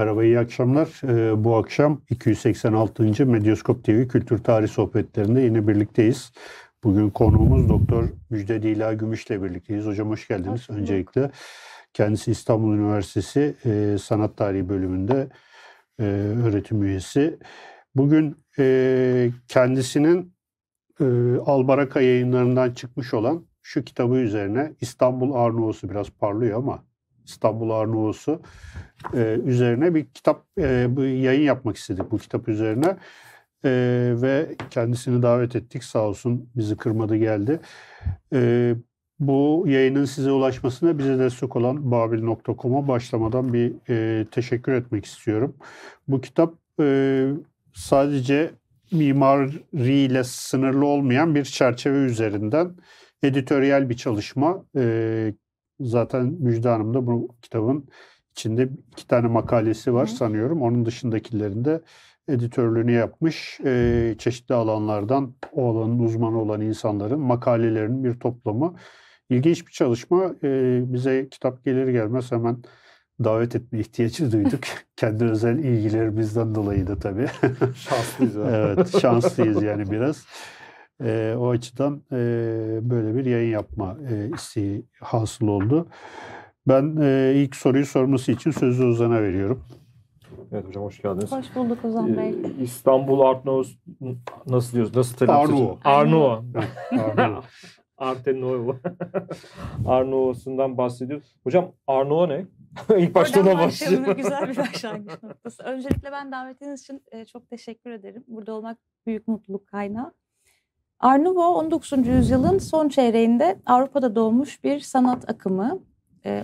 Merhaba, iyi akşamlar. Ee, bu akşam 286. Medyaskop TV Kültür Tarih Sohbetlerinde yine birlikteyiz. Bugün konuğumuz Doktor Müjde Dila Gümüş'le birlikteyiz. Hocam hoş geldiniz hoş öncelikle. Kendisi İstanbul Üniversitesi e, Sanat Tarihi bölümünde e, öğretim üyesi. Bugün e, kendisinin e, Albaraka yayınlarından çıkmış olan şu kitabı üzerine İstanbul Arnavut'u biraz parlıyor ama İstanbul Arnavut'u e, üzerine bir kitap e, bir yayın yapmak istedik bu kitap üzerine. E, ve kendisini davet ettik sağ olsun bizi kırmadı geldi. E, bu yayının size ulaşmasına bize destek olan babil.com'a başlamadan bir e, teşekkür etmek istiyorum. Bu kitap e, sadece mimariyle sınırlı olmayan bir çerçeve üzerinden editoryal bir çalışma. E, zaten Müjde Hanım da bu kitabın içinde iki tane makalesi var Hı. sanıyorum. Onun dışındakilerinde editörlüğünü yapmış. E, çeşitli alanlardan o alanın uzmanı olan insanların makalelerinin bir toplamı. İlginç bir çalışma. E, bize kitap gelir gelmez hemen davet etme ihtiyacı duyduk. Kendi özel ilgilerimizden dolayı da tabii. Şanslıyız. evet, şanslıyız yani biraz. E, o açıdan e, böyle bir yayın yapma e, isteği hasıl oldu. Ben e, ilk soruyu sorması için sözü Ozan'a veriyorum. Evet hocam hoş geldiniz. Hoş bulduk Ozan Bey. Ee, İstanbul Arnavut nasıl diyoruz? Nasıl telaffuz ediyoruz? Arnavut. Arnavut. Artenovo. Arnavut'sundan bahsediyoruz. Hocam Arnavut ne? İlk başta ona başlayalım. Güzel bir başlangıç noktası. Öncelikle ben davetiniz için e, çok teşekkür ederim. Burada olmak büyük mutluluk kaynağı. Arnavo 19. yüzyılın son çeyreğinde Avrupa'da doğmuş bir sanat akımı.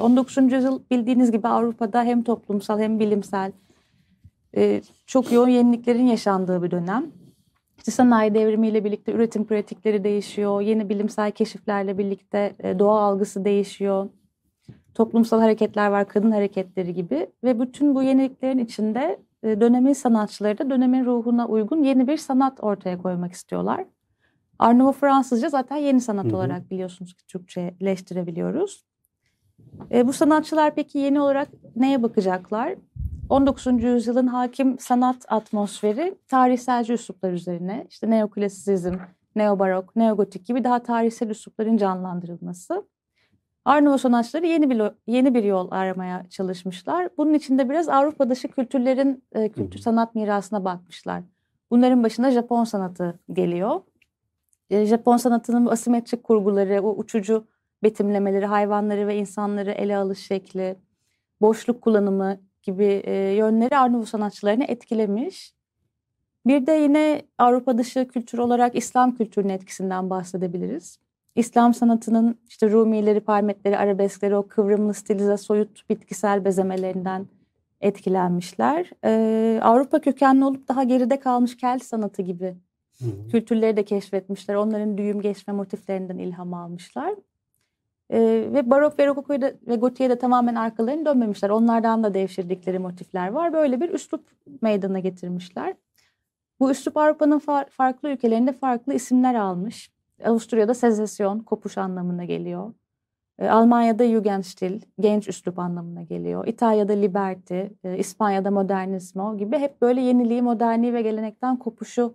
19. Ee, yüzyıl bildiğiniz gibi Avrupa'da hem toplumsal hem bilimsel e, çok yoğun yeniliklerin yaşandığı bir dönem. İşte sanayi devrimiyle birlikte üretim pratikleri değişiyor, yeni bilimsel keşiflerle birlikte e, doğa algısı değişiyor. Toplumsal hareketler var, kadın hareketleri gibi ve bütün bu yeniliklerin içinde e, dönemin sanatçıları da dönemin ruhuna uygun yeni bir sanat ortaya koymak istiyorlar. Arnavo Fransızca zaten yeni sanat hı hı. olarak biliyorsunuz ki Türkçeleştirebiliyoruz. E, bu sanatçılar peki yeni olarak neye bakacaklar? 19. yüzyılın hakim sanat atmosferi tarihselci üsluplar üzerine işte neoklasizm, neobarok, neogotik gibi daha tarihsel üslupların canlandırılması. Arnavut sanatçıları yeni bir yeni bir yol aramaya çalışmışlar. Bunun içinde biraz Avrupa dışı kültürlerin e, kültür sanat mirasına bakmışlar. Bunların başında Japon sanatı geliyor. E, Japon sanatının asimetrik kurguları, o uçucu betimlemeleri, hayvanları ve insanları ele alış şekli, boşluk kullanımı gibi e, yönleri Arnavut sanatçılarını etkilemiş. Bir de yine Avrupa dışı kültür olarak İslam kültürünün etkisinden bahsedebiliriz. İslam sanatının işte Rumileri, Parmetleri, Arabeskleri, o kıvrımlı stilize, soyut bitkisel bezemelerinden etkilenmişler. Ee, Avrupa kökenli olup daha geride kalmış Kelt sanatı gibi Hı-hı. kültürleri de keşfetmişler. Onların düğüm geçme motiflerinden ilham almışlar. E, ve barok ve rokokoyu da, ve gotiye de tamamen arkalarını dönmemişler. Onlardan da devşirdikleri motifler var. Böyle bir üslup meydana getirmişler. Bu üslup Avrupa'nın far, farklı ülkelerinde farklı isimler almış. Avusturya'da sezesyon, kopuş anlamına geliyor. E, Almanya'da Jugendstil, genç üslup anlamına geliyor. İtalya'da Liberty, e, İspanya'da Modernismo gibi hep böyle yeniliği, modernliği ve gelenekten kopuşu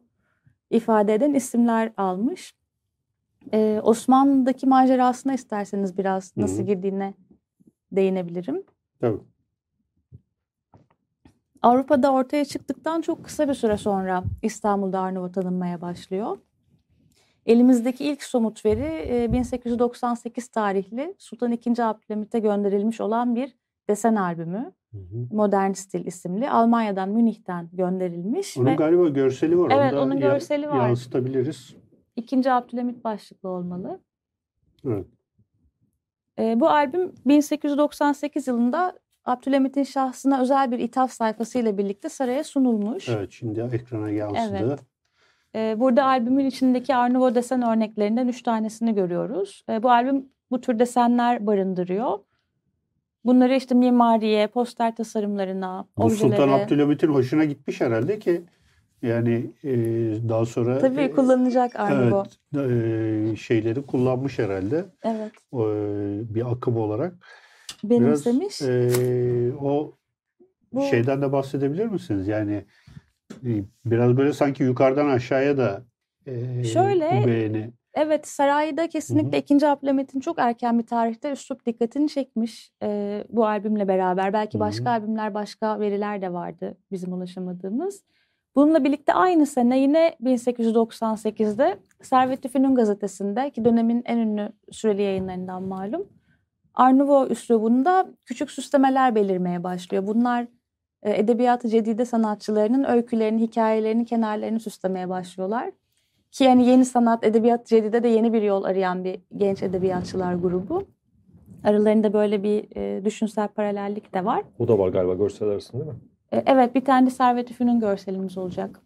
ifade eden isimler almış. Ee, Osmanlı'daki macerasına isterseniz biraz nasıl Hı-hı. girdiğine değinebilirim. Tabii. Avrupa'da ortaya çıktıktan çok kısa bir süre sonra İstanbul'da Arnavut tanınmaya başlıyor. Elimizdeki ilk somut veri 1898 tarihli Sultan II. Abdülhamit'e gönderilmiş olan bir desen albümü. Hı hı. Modern Stil isimli. Almanya'dan, Münih'ten gönderilmiş. Onun ve, galiba görseli var. Evet, onun görseli var. Yansıtabiliriz. İkinci Abdülhamit başlıklı olmalı. Evet. E, bu albüm 1898 yılında Abdülhamit'in şahsına özel bir ithaf sayfasıyla birlikte saraya sunulmuş. Evet şimdi ekrana yansıdı. Evet. E, burada albümün içindeki Arnavut desen örneklerinden üç tanesini görüyoruz. E, bu albüm bu tür desenler barındırıyor. Bunları işte mimariye, poster tasarımlarına, Bu objelere... Sultan Abdülhamit'in hoşuna gitmiş herhalde ki yani e, daha sonra tabii e, kullanacak Arnivo. Evet, e, şeyleri kullanmış herhalde. Evet. O, bir akım olarak. Benimsemiş. Biraz, e, o Bu Şeyden de bahsedebilir misiniz? Yani e, biraz böyle sanki yukarıdan aşağıya da e, Şöyle, bu beğeni. Evet sarayda kesinlikle ikinci Abdülhamit'in çok erken bir tarihte üslup dikkatini çekmiş e, bu albümle beraber. Belki Hı hı. başka albümler, başka veriler de vardı bizim ulaşamadığımız. Bununla birlikte aynı sene yine 1898'de Servet-i Fünun gazetesinde ki dönemin en ünlü süreli yayınlarından malum. Nouveau üslubunda küçük süslemeler belirmeye başlıyor. Bunlar edebiyatı cedide sanatçılarının öykülerini, hikayelerini, kenarlarını süslemeye başlıyorlar. Ki yani yeni sanat, edebiyat cedide de yeni bir yol arayan bir genç edebiyatçılar grubu. Aralarında böyle bir e, düşünsel paralellik de var. O da var galiba görsel arasında değil mi? E, Evet bir tane de Servet-i Fünun görselimiz olacak.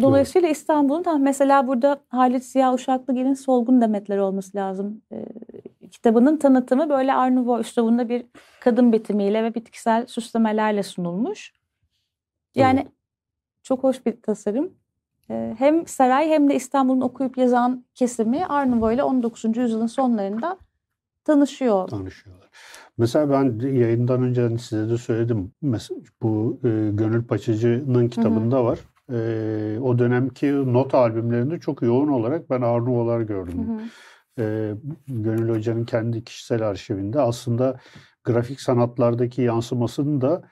Dolayısıyla İstanbul'un tam mesela burada Halit Ziya Uşaklıgil'in Solgun Demetler olması lazım. E, kitabının tanıtımı böyle Nouveau üslubunda bir kadın bitimiyle ve bitkisel süslemelerle sunulmuş. Yani çok hoş bir tasarım. E, hem saray hem de İstanbul'un okuyup yazan kesimi Nouveau ile 19. yüzyılın sonlarında tanışıyor. tanışıyorlar. Mesela ben yayından önce hani size de söyledim. Mesela bu e, Gönül Paçacı'nın kitabında var. E, o dönemki not albümlerinde çok yoğun olarak ben Arnuvolar Hı gördüm. hı. E, Gönül Hoca'nın kendi kişisel arşivinde aslında grafik sanatlardaki yansımasını da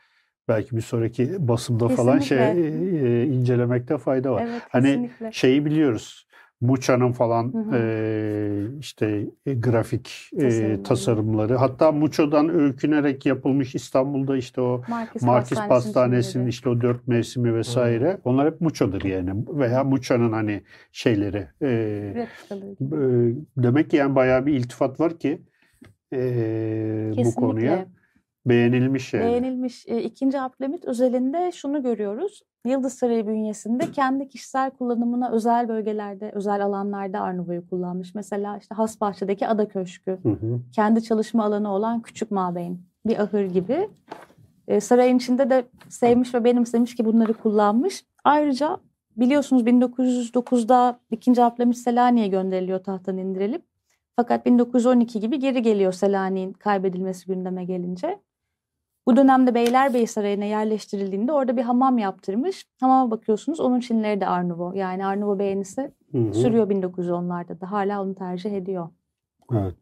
belki bir sonraki basımda falan şey Kesinlikle. e, incelemekte fayda var. Evet Hani kesinlikle. Şeyi biliyoruz. Muça'nın falan Hı hı. e, işte e, grafik e, Tasarımları. Hatta Muço'dan öykünerek yapılmış İstanbul'da işte o Markis, Markis Pastanesi'nin işte o dört mevsimi vesaire. Onlar hep Muço'dur yani. Veya Muço'nun hani şeyleri. E, Replikaları. e, demek ki yani bayağı bir iltifat var ki e, bu Kesinlikle. konuya beğenilmiş yani. Beğenilmiş. E, İkinci Abdülhamit özelinde şunu görüyoruz. Yıldız Sarayı bünyesinde kendi kişisel kullanımına özel bölgelerde, özel alanlarda Art Nouveau'yu kullanmış. Mesela işte Hasbahçe'deki Ada Köşkü, Hı hı. kendi çalışma alanı olan Küçük Mabeyn, bir ahır gibi. E, sarayın içinde de sevmiş ve benimsemiş ki bunları kullanmış. Ayrıca biliyorsunuz 1909'da 2. Abdülhamit Selanik'e gönderiliyor tahttan indirilip. Fakat 1912 gibi geri geliyor Selanik'in kaybedilmesi gündeme gelince. Bu dönemde Beylerbeyi Sarayı'na yerleştirildiğinde orada bir hamam yaptırmış. Hamama bakıyorsunuz onun çinleri de Nouveau. Yani Nouveau beğenisi Hı hı. sürüyor 1910'larda da. Hala onu tercih ediyor. Evet.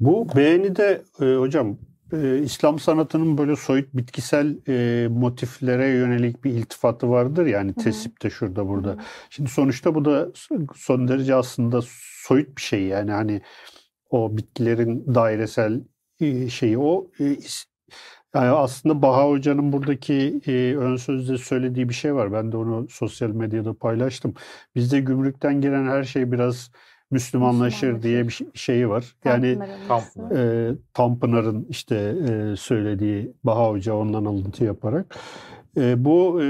Bu beğenide e, hocam e, İslam sanatının böyle soyut bitkisel e, motiflere yönelik bir iltifatı vardır yani tesipte şurada burada. Hı hı. Şimdi sonuçta bu da son derece aslında soyut bir şey yani hani o bitkilerin dairesel e, şeyi o e, yani aslında Baha Hoca'nın buradaki e, ön sözde söylediği bir şey var. Ben de onu sosyal medyada paylaştım. Bizde gümrükten gelen her şey biraz Müslümanlaşır diye bir şey- şeyi var. Yani e, Tanpınar'ın işte e, söylediği Baha Hoca ondan alıntı yaparak e, bu e,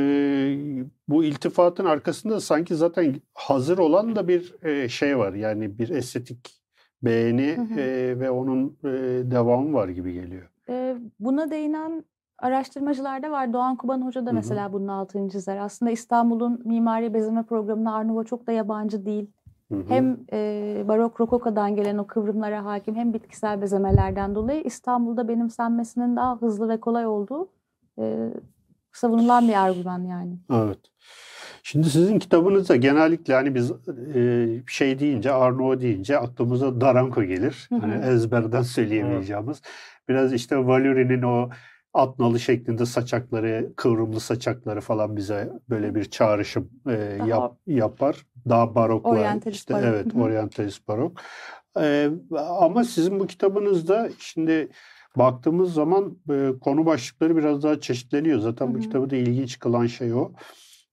bu iltifatın arkasında sanki zaten hazır olan da bir e, şey var. Yani bir estetik beğeni Hı hı. e, ve onun e, devamı var gibi geliyor. Ee, buna değinen araştırmacılar da var. Doğan Kuban Hoca da Hı hı. mesela bunun altını çizer. Aslında İstanbul'un mimari bezeme programına Art Nouveau çok da yabancı değil. Hı hı. Hem e, barok rokokadan gelen o kıvrımlara hakim hem bitkisel bezemelerden dolayı İstanbul'da benimsenmesinin daha hızlı ve kolay olduğu e, savunulan bir argüman yani. Evet. Şimdi sizin kitabınızda genellikle hani biz e, şey deyince Arnavut deyince aklımıza Daranko gelir. Hı hı. Hani ezberden söyleyemeyeceğimiz. Biraz işte Valuri'nin o at nalı şeklinde saçakları, kıvrımlı saçakları falan bize böyle bir çağrışım e, Daha- yap, yapar. Daha barokla Oryantalist işte barok. evet oryantalist barok. E, ama sizin bu kitabınızda şimdi baktığımız zaman e, konu başlıkları biraz daha çeşitleniyor. Zaten Hı bu kitabı da ilginç kılan şey o.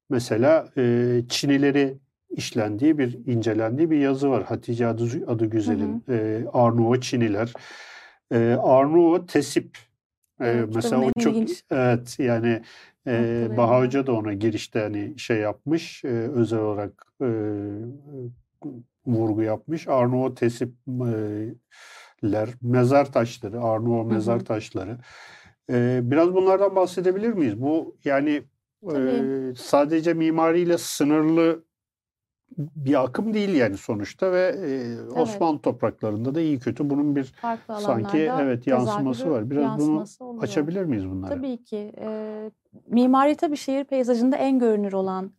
Mesela e, Çinileri işlendiği bir incelendiği bir yazı var. Hatice Adı, Adı Güzel'in e, Arnavut Çiniler. E, Arnavut Tesip. E, Evet, mesela o çok ilginç evet yani e. Baha Hoca da ona girişte hani şey yapmış. e, özel olarak e, vurgu yapmış. Arnavut Tesip e, ler, mezar taşları, Arnavut mezar taşları. E, biraz bunlardan bahsedebilir miyiz? Bu yani Tabii. sadece mimariyle sınırlı bir akım değil yani sonuçta ve e, Osmanlı topraklarında da iyi kötü bunun bir Farklı sanki evet yansıması var. Biraz bunu yansıması oluyor. açabilir miyiz bunları? Tabii ki. E, mimari tabii şehir peyzajında en görünür olan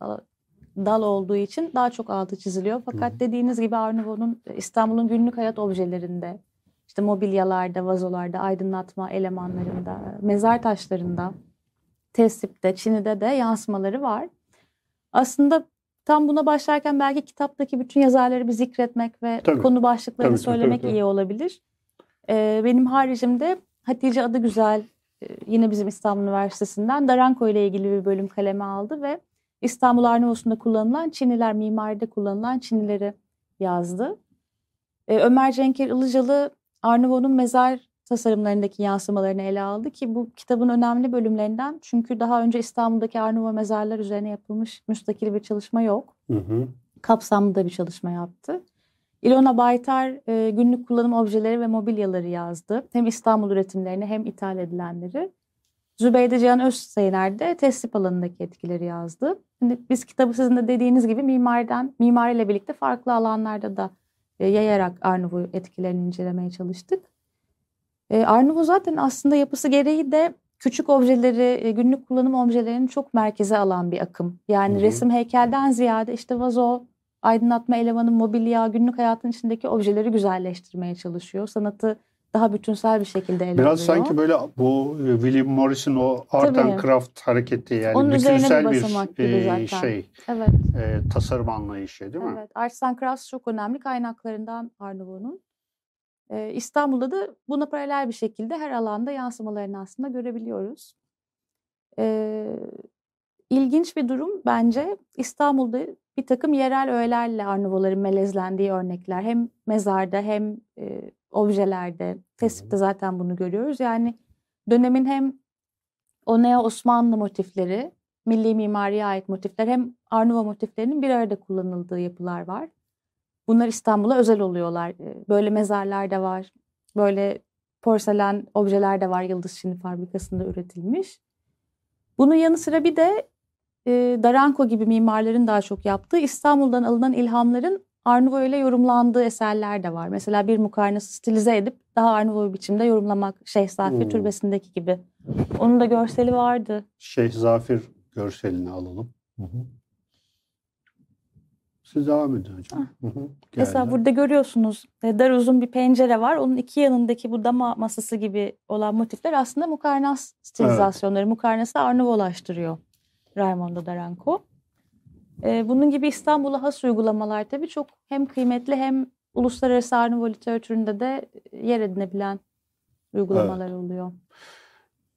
dal olduğu için daha çok altı çiziliyor. Fakat Hı dediğiniz gibi e, İstanbul'un günlük hayat objelerinde, işte mobilyalarda, vazolarda, aydınlatma elemanlarında, mezar taşlarında, tesipte, çinide de yansımaları var. Aslında tam buna başlarken belki kitaptaki bütün yazarları bir zikretmek ve Tabii. konu başlıklarını Tabii, tabii, söylemek tabii. iyi olabilir. Ee, benim haricimde Hatice adı güzel yine bizim İstanbul Üniversitesi'nden Daranko ile ilgili bir bölüm kaleme aldı ve İstanbul Arnavutlu'nda kullanılan Çiniler, mimaride kullanılan Çinileri yazdı. Ee, Ömer Cenkir Ilıcalı Arnavut'un mezar tasarımlarındaki yansımalarını ele aldı ki bu kitabın önemli bölümlerinden. Çünkü daha önce İstanbul'daki Arnavut mezarlar üzerine yapılmış müstakil bir çalışma yok. Hı hı. Kapsamlı da bir çalışma yaptı. İlona Baytar e, günlük kullanım objeleri ve mobilyaları yazdı. Hem İstanbul üretimlerini hem ithal edilenleri. Zübeyde Cihan Özseyner de teslim alanındaki etkileri yazdı. Şimdi biz kitabı sizin de dediğiniz gibi mimariden, mimariyle birlikte farklı alanlarda da e, yayarak Arnavut etkilerini incelemeye çalıştık. E, Arnavut zaten aslında yapısı gereği de küçük objeleri, e, günlük kullanım objelerini çok merkeze alan bir akım. Yani Hı hı. resim heykelden ziyade işte vazo, aydınlatma elemanı, mobilya, günlük hayatın içindeki objeleri güzelleştirmeye çalışıyor. Sanatı daha bütünsel bir şekilde ele Biraz alıyor. sanki böyle bu e, William Morris'in o art Tabii. and craft hareketi yani Onun bir bütünsel bir, gibi e, şey Evet, e, tasarım anlayışı değil mi? evet. Arts and Crafts çok önemli kaynaklarından Arnavut'un. İstanbul'da da buna paralel bir şekilde her alanda yansımalarını aslında görebiliyoruz. Ee, ilginç bir durum bence İstanbul'da bir takım yerel öğelerle Arnavutların melezlendiği örnekler. Hem mezarda hem e, objelerde, tesipte zaten bunu görüyoruz. Yani dönemin hem o neo Osmanlı motifleri, milli mimariye ait motifler hem Arnavut motiflerinin bir arada kullanıldığı yapılar var. Bunlar İstanbul'a özel oluyorlar. Ee, Böyle mezarlar da var. Böyle porselen objeler de var Yıldız Çini fabrikasında üretilmiş. Bunun yanı sıra bir de e, Daranko gibi mimarların daha çok yaptığı İstanbul'dan alınan ilhamların Arnavut ile yorumlandığı eserler de var. Mesela bir mukarnası stilize edip daha Arnavut bir biçimde yorumlamak Şeyh Safi Hmm. Türbesi'ndeki gibi. Onun da görseli vardı. Şeyh Zafir görselini alalım. Siz devam edin hocam. Hı hı. Mesela burada görüyorsunuz e, dar uzun bir pencere var. Onun iki yanındaki bu dama masası gibi olan motifler aslında mukarnas stilizasyonları. Mukarnası Arnavulaştırıyor Raimondo Daranco. E, bunun gibi İstanbul'a has uygulamalar tabii çok hem kıymetli hem uluslararası Arnavut literatüründe de yer edinebilen uygulamalar oluyor.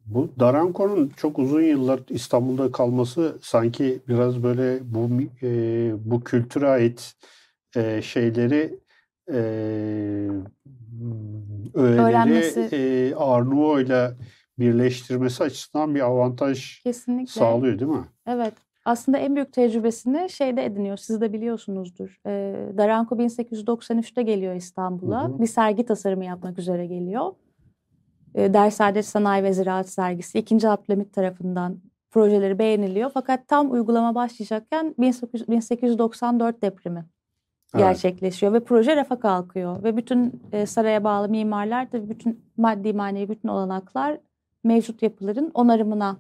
Bu Daranko'nun çok uzun yıllar İstanbul'da kalması sanki biraz böyle bu e, bu kültüre ait e, şeyleri e, öğeleri e, Arnavut'la birleştirmesi açısından bir avantaj Kesinlikle. sağlıyor değil mi? Evet. Aslında en büyük tecrübesini şeyde ediniyor. Siz de biliyorsunuzdur. Ee, Daranko 1893'te geliyor İstanbul'a. Bir sergi tasarımı yapmak üzere geliyor. Ee, Dersaadet Sanayi ve Ziraat Sergisi 2. Abdülhamit tarafından projeleri beğeniliyor. Fakat tam uygulama başlayacakken 1800 1894 depremi Evet. gerçekleşiyor ve proje rafa kalkıyor ve bütün e, saraya bağlı mimarlar tabii bütün maddi manevi bütün olanaklar mevcut yapıların onarımına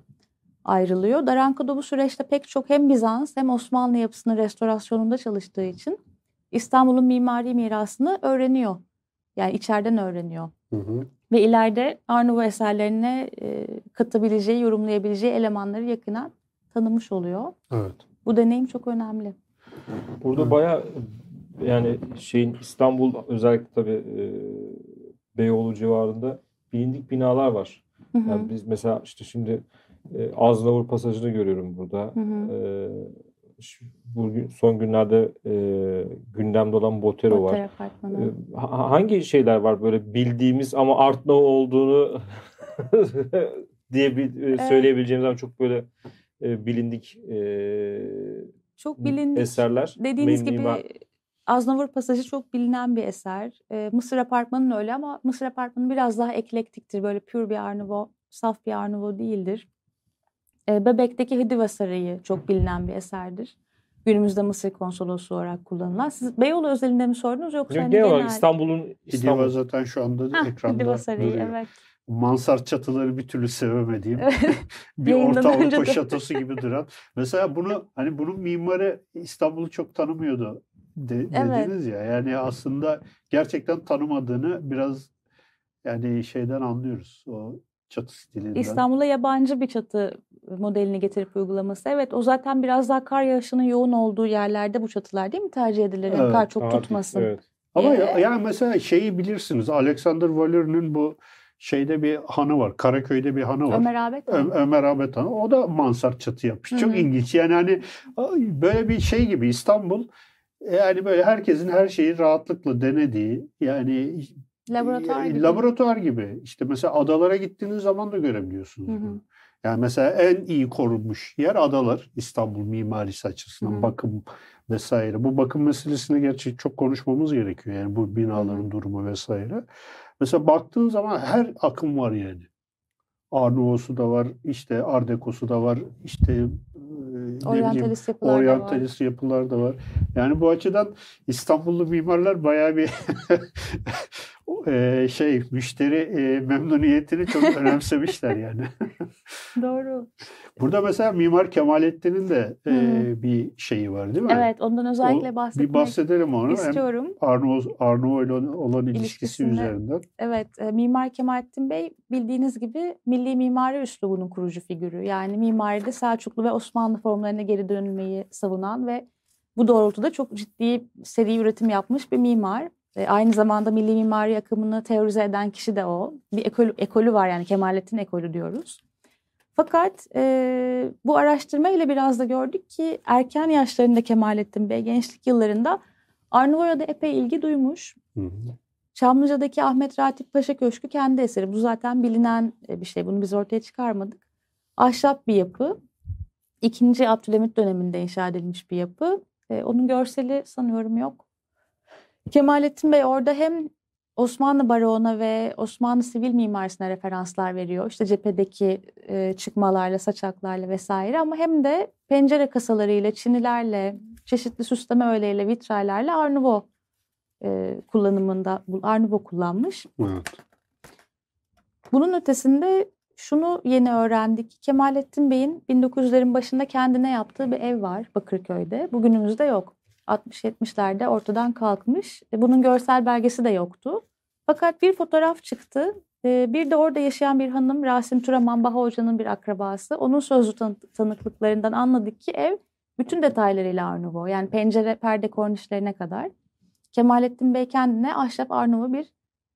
ayrılıyor. Daranko'da bu süreçte pek çok hem Bizans hem Osmanlı yapısının restorasyonunda çalıştığı için İstanbul'un mimari mirasını öğreniyor. Yani içeriden öğreniyor. Hı hı. Ve ileride Arnavut eserlerine e, katabileceği, yorumlayabileceği elemanları yakından tanımış oluyor. Evet. Bu deneyim çok önemli. Burada Hı. baya yani şeyin İstanbul özellikle tabii e, Beyoğlu civarında bilindik binalar var. Hı hı. Yani biz mesela işte şimdi e, Aznavur Pasajı'nı görüyorum burada. Hı hı. E, bugün son günlerde e, gündemde olan Botero var. Otel apartmanı. E, ha- hangi şeyler var böyle bildiğimiz ama Art Nouveau olduğunu diye bir, e, söyleyebileceğimiz ama çok böyle e, bilindik e, Çok bilindik. eserler. Dediğiniz Mim- gibi mimar- Aznavur Pasajı çok bilinen bir eser. Ee, Mısır Apartmanı'nın öyle ama Mısır Apartmanı biraz daha eklektiktir. Böyle pür bir Arnavut, saf bir Arnavut değildir. Ee, Bebek'teki Hidiva Sarayı çok bilinen bir eserdir. Günümüzde Mısır konsolosu olarak kullanılan. Siz Beyoğlu özelinde mi sordunuz yoksa Yok, hani genel olarak? İstanbul'un Hidiva İstanbul. zaten şu anda Hah, ekranda Hidiva Sarayı, duruyor. evet. Mansart çatıları bir türlü sevemediğim bir Orta Avrupa şatosu gibi duran. Mesela bunu hani bunun mimarı İstanbul'u çok tanımıyordu de- Evet. dediniz ya. Yani aslında gerçekten tanımadığını biraz yani şeyden anlıyoruz. O çatı stilinden. İstanbul'a yabancı bir çatı modelini getirip uygulaması. Evet o zaten biraz daha kar yağışının yoğun olduğu yerlerde bu çatılar değil mi tercih edilir? Yani Evet, kar çok Abi, tutmasın. Evet. Ama ya, Ee, yani mesela şeyi bilirsiniz. Alexander Waller'ın bu şeyde bir hanı var. Karaköy'de bir hanı var. Ömer Abet? Ö- Ömer Abet Han. O da mansart çatı yapmış. Hı Çok ilginç. Yani hani böyle bir şey gibi İstanbul yani böyle herkesin her şeyi rahatlıkla denediği yani Laboratuvar e, gibi. laboratuvar gibi. İşte mesela adalara gittiğiniz zaman da görebiliyorsunuz Hı hı. Yani mesela en iyi korunmuş yer adalar İstanbul mimarisi açısından Hı hı. bakım vesaire. Bu bakım meselesine gerçi çok konuşmamız gerekiyor. Yani bu binaların durumu vesaire. Mesela baktığın zaman her akım var yani. Art Nouveau'su da var, işte Art Deco'su da var, işte e, Oryantalist yapılar da var. oryantalist yapılar da var. Yani bu açıdan İstanbullu mimarlar bayağı bir e, şey müşteri e, memnuniyetini çok önemsemişler yani. Doğru. Burada mesela Mimar Kemalettin'in de e, Hı. bir şeyi var değil mi? Evet ondan özellikle O- bahsetmek Bir bahsedelim onu. İstiyorum. Arnavut, Arnavut ile olan ilişkisi İlişkisinde- üzerinden. Evet, e, Mimar Kemalettin Bey bildiğiniz gibi milli mimari üslubunun kurucu figürü. Yani mimaride Selçuklu ve Osmanlı formlarına geri dönülmeyi savunan ve bu doğrultuda çok ciddi seri üretim yapmış bir mimar. E, aynı zamanda milli mimari akımını teorize eden kişi de o. Bir ekolü, ekolü var yani Kemalettin ekolü diyoruz. Fakat e, bu araştırma ile biraz da gördük ki erken yaşlarında Kemalettin Bey gençlik yıllarında Arnavutluk'a da epey ilgi duymuş. Hı hı. Çamlıca'daki Ahmet Ratip Paşa Köşkü kendi eseri. Bu zaten bilinen e, bir şey. Bunu biz ortaya çıkarmadık. Ahşap bir yapı. İkinci Abdülhamit döneminde inşa edilmiş bir yapı. E, onun görseli sanıyorum yok. Kemalettin Bey orada hem Osmanlı baroğuna ve Osmanlı sivil mimarisine referanslar veriyor. İşte cephedeki e, çıkmalarla, saçaklarla vesaire ama hem de pencere kasalarıyla, çinilerle, çeşitli süsleme öğelerle, vitrallerle Art Nouveau e, kullanımında Nouveau kullanmış. Evet. Bunun ötesinde şunu yeni öğrendik. Kemalettin Bey'in 1900'lerin başında kendine yaptığı bir ev var Bakırköy'de. Bugünümüzde yok. 60-70'lerde ortadan kalkmış. E, Bunun görsel belgesi de yoktu. Fakat bir fotoğraf çıktı. E, Bir de orada yaşayan bir hanım Rasim Turaman Baha Hoca'nın bir akrabası. Onun sözlü tanı- tanıklıklarından anladık ki ev bütün detaylarıyla Art Nouveau. Yani pencere, perde, kornişlerine kadar. Kemalettin Bey kendine ahşap Art Nouveau bir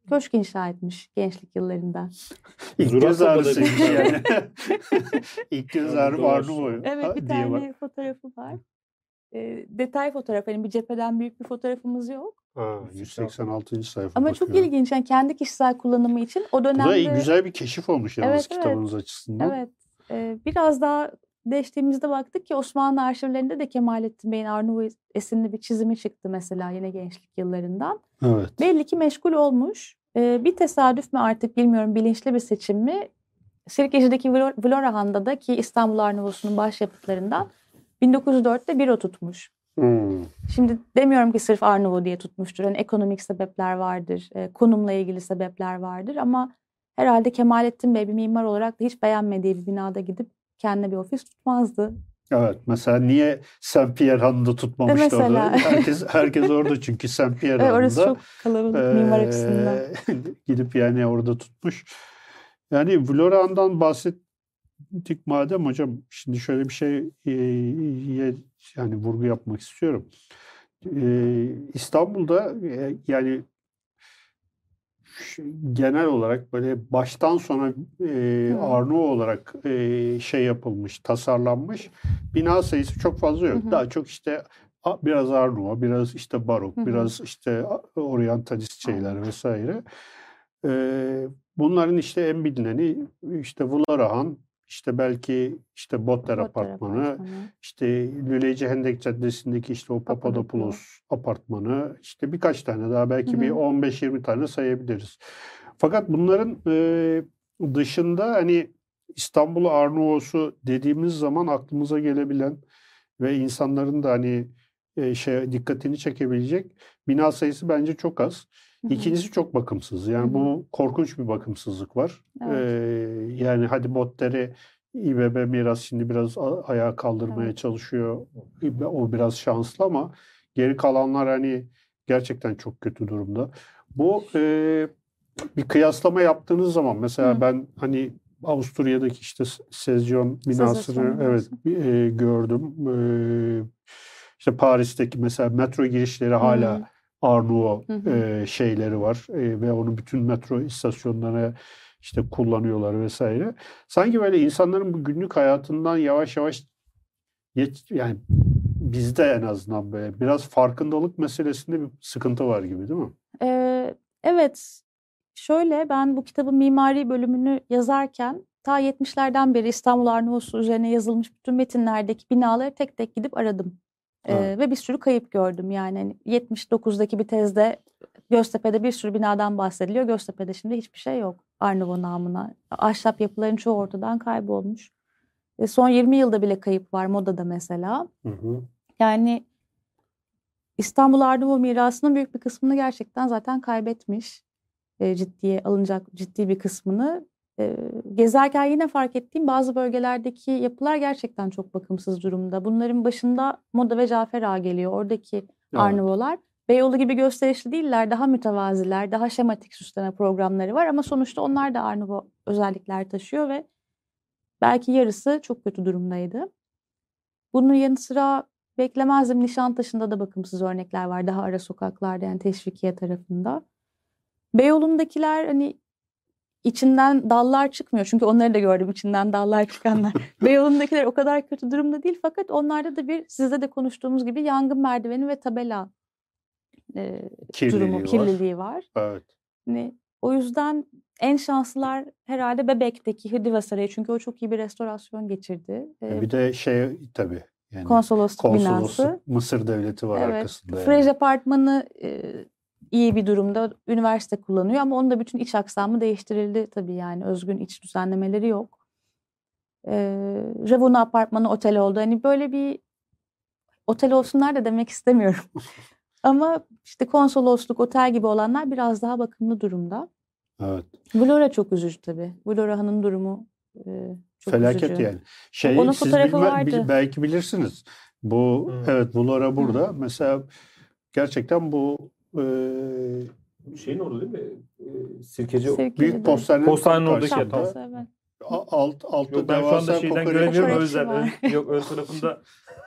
köşk inşa etmiş gençlik yıllarında. İlk göz ağrısıymış yani. İlk göz ağrı Doğru. Arnavut Evet bir tane fotoğrafı var. E, detay fotoğraf. Hani bir cepheden büyük bir fotoğrafımız yok. Ha, 186. sayfa Ama çok bakıyorum. ilginç. Yani kendi kişisel kullanımı için o Bu da dönemde... iyi, güzel bir keşif olmuş yalnız Evet, evet. kitabınız açısından. Evet. e, biraz daha değiştiğimizde baktık ki Osmanlı arşivlerinde de Kemalettin Bey'in Arnavut esinli bir çizimi çıktı mesela yine gençlik yıllarından. Evet. Belli ki meşgul olmuş. E, bir tesadüf mü artık bilmiyorum bilinçli bir seçim mi? Sirkeci'deki Vlo- Vlorahan'da da ki İstanbul Arnavutsu'nun başyapıtlarından 1904'te büro tutmuş. Hmm. Şimdi demiyorum ki sırf Arnavut diye tutmuştur. Hani ekonomik sebepler vardır, e, konumla ilgili sebepler vardır ama herhalde Kemalettin Bey bir mimar olarak da hiç beğenmediği bir binada gidip kendine bir ofis tutmazdı. Evet. Mesela niye Saint Pierre Hanı'nda tutmamıştı mesela. orada? Herkes herkes orada çünkü Saint Pierre Ve orası Hanı'nda çok kalabalık mimar eee, açısından. gidip yani orada tutmuş. Yani Vloran'dan bahsettik madem hocam şimdi şöyle bir şey e, yani vurgu yapmak istiyorum. E, İstanbul'da e, yani genel olarak böyle baştan sona e, Hı. Arnavut olarak e, şey yapılmış, tasarlanmış bina sayısı çok fazla yok. Hı hı. Daha çok işte biraz Arnavut, biraz işte barok, Hı hı. biraz işte oryantalist şeyler vesaire. E, bunların işte en bilineni işte Vlarahan, işte belki işte Botter Botter Apartmanı, Apartmanı. işte Lüleyci Hendek Caddesi'ndeki işte o Papadopoulos. Apartmanı, işte birkaç tane daha belki Hı bir hı. 15-20 tane sayabiliriz. Fakat bunların e, dışında hani İstanbul Arnavut'su dediğimiz zaman aklımıza gelebilen ve insanların da hani e, şey dikkatini çekebilecek bina sayısı bence çok az. İkincisi çok bakımsız. Yani Hı hı. bu korkunç bir bakımsızlık var. Evet. Ee, yani hadi botları İBB miras şimdi biraz ayağa kaldırmaya Evet. çalışıyor. O biraz şanslı ama geri kalanlar hani gerçekten çok kötü durumda. Bu e, bir kıyaslama yaptığınız zaman mesela Hı. ben hani Avusturya'daki işte Sezyon binasını evet e, gördüm. E, işte Paris'teki mesela metro girişleri hala Hı. Hı hı. e, şeyleri var E, ve onu bütün metro istasyonlarına işte kullanıyorlar vesaire. Sanki böyle insanların bu günlük hayatından yavaş yavaş geç, yani bizde en azından böyle biraz farkındalık meselesinde bir sıkıntı var gibi değil mi? Ee, evet, şöyle ben bu kitabın mimari bölümünü yazarken ta 70'lerden beri İstanbul Arnavutluğu üzerine yazılmış bütün metinlerdeki binaları tek tek gidip aradım. Ee, Ha. ve bir sürü kayıp gördüm yani. Hani 79'daki bir tezde Göztepe'de bir sürü binadan bahsediliyor. Göztepe'de şimdi hiçbir şey yok Arnavut namına. Ahşap yapıların çoğu ortadan kaybolmuş. E, son 20 yılda bile kayıp var Moda'da mesela. Hı hı. Yani İstanbul Arnavut mirasının büyük bir kısmını gerçekten zaten kaybetmiş. E, ciddiye alınacak ciddi bir kısmını. Gezerken yine fark ettiğim bazı bölgelerdeki yapılar gerçekten çok bakımsız durumda. Bunların başında Moda ve Cafer Ağa geliyor. Oradaki Evet. Arnavutlar. Beyoğlu gibi gösterişli değiller, daha mütevaziler, daha şematik süsleme programları var ama sonuçta onlar da Arnavut özellikler taşıyor ve belki yarısı çok kötü durumdaydı. Bunun yanı sıra beklemezdim Nişantaşı'nda da bakımsız örnekler var daha ara sokaklarda yani Teşvikiye tarafında. Beyoğlu'ndakiler hani içinden dallar çıkmıyor çünkü onları da gördüm içinden dallar çıkanlar. Beyoğlu'ndakiler o kadar kötü durumda değil fakat onlarda da bir sizde de konuştuğumuz gibi yangın merdiveni ve tabela e, Kirliliği durumu, var. kirliliği var. Evet. Hani o yüzden en şanslılar herhalde Bebek'teki Hıdiva Sarayı çünkü o çok iyi bir restorasyon geçirdi. Ee, Bir de şey tabii yani konsolosluk binası. konsolosluk Mısır devleti var Evet. arkasında. yani. Frej Apartmanı e, iyi bir durumda. Üniversite kullanıyor ama onun da bütün iç aksamı değiştirildi tabii yani. Özgün iç düzenlemeleri yok. E, Ravuna Apartmanı otel oldu. Hani böyle bir otel olsunlar da demek istemiyorum. ama işte konsolosluk, otel gibi olanlar biraz daha bakımlı durumda. Evet. Vlora çok üzücü tabii. Vlora'nın durumu e, çok Felaket üzücü. yani. Şey Onun siz fotoğrafı bilme- vardı. belki bilirsiniz. Bu Hı. evet Bulora burada. Mesela gerçekten bu e, Şeyin orada değil mi? Ee, Sirkeci. Sirkeci'de. büyük postanenin Postanenin oradaki Şapkası, evet. Alt altta Yok ben şu devasa anda şeyden göremiyorum o yüzden. Ön- yok ön tarafında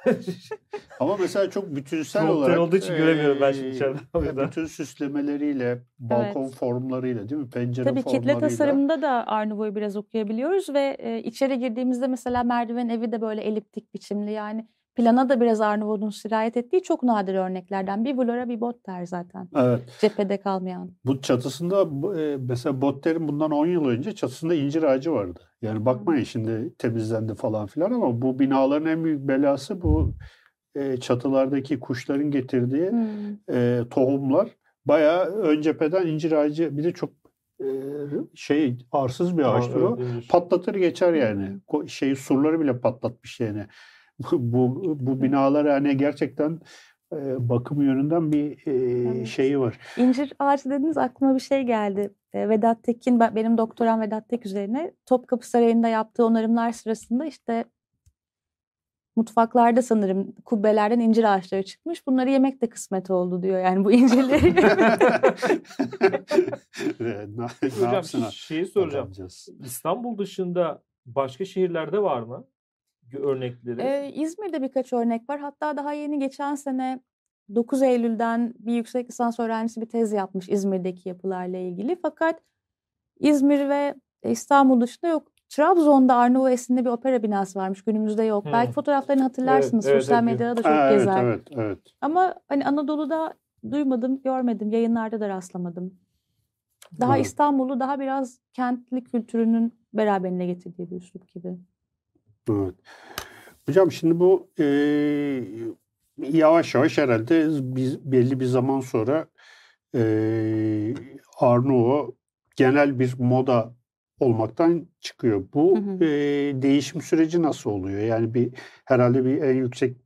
Ama mesela çok bütünsel Çok olarak olduğu için göremiyorum ben şimdi e, içeriden, o yüzden. bütün süslemeleriyle, balkon formlarıyla değil mi? Pencere Tabii kitle formlarıyla. tasarımında da Arnavut'u biraz okuyabiliyoruz ve e, içeri girdiğimizde mesela merdiven evi de böyle eliptik biçimli yani plana da biraz Arnavut'un sirayet ettiği çok nadir örneklerden. Bir Vlora bir Botter zaten Evet. cephede kalmayan. Bu çatısında e, mesela Botter'in bundan 10 yıl önce çatısında incir ağacı vardı. Yani bakmayın şimdi temizlendi falan filan ama bu binaların en büyük belası bu e, çatılardaki kuşların getirdiği Hmm. tohumlar. Bayağı ön cepheden incir ağacı bir de çok şey arsız bir ağaçtır o. Patlatır geçer yani. Ko- Şey surları bile patlatmış yani. bu bu binalar yani gerçekten e, bakım yönünden bir e, Evet. şeyi var. İncir ağacı dediniz aklıma bir şey geldi. E, Vedat Tekin, ben- benim doktoram Vedat Tek üzerine Topkapı Sarayı'nda yaptığı onarımlar sırasında işte mutfaklarda sanırım kubbelerden incir ağaçları çıkmış. Bunları yemek de kısmet oldu diyor. Yani bu incirleri ne, ne Hocam şeyi soracağım. İstanbul dışında başka şehirlerde var mı? Örnekleri. Ee, İzmir'de birkaç örnek var. Hatta daha yeni geçen sene 9 Eylül'den bir yüksek lisans öğrencisi bir tez yapmış İzmir'deki yapılarla ilgili. Fakat İzmir ve İstanbul dışında yok. Trabzon'da Arnavut esinli bir opera binası varmış. Günümüzde yok. Hmm. Belki fotoğraflarını hatırlarsınız. Evet, Sosyal evet. medyada da çok Ha, evet, gezer. evet, evet. Ama hani Anadolu'da duymadım, görmedim. Yayınlarda da rastlamadım. Daha Evet. İstanbul'u daha biraz kentli kültürünün beraberine getirdiği bir üslup gibi. Evet. Hocam şimdi bu e, yavaş yavaş herhalde biz belli bir zaman sonra e, Arnavut genel bir moda olmaktan çıkıyor. Bu Hı hı. e, değişim süreci nasıl oluyor? Yani bir herhalde bir en yüksek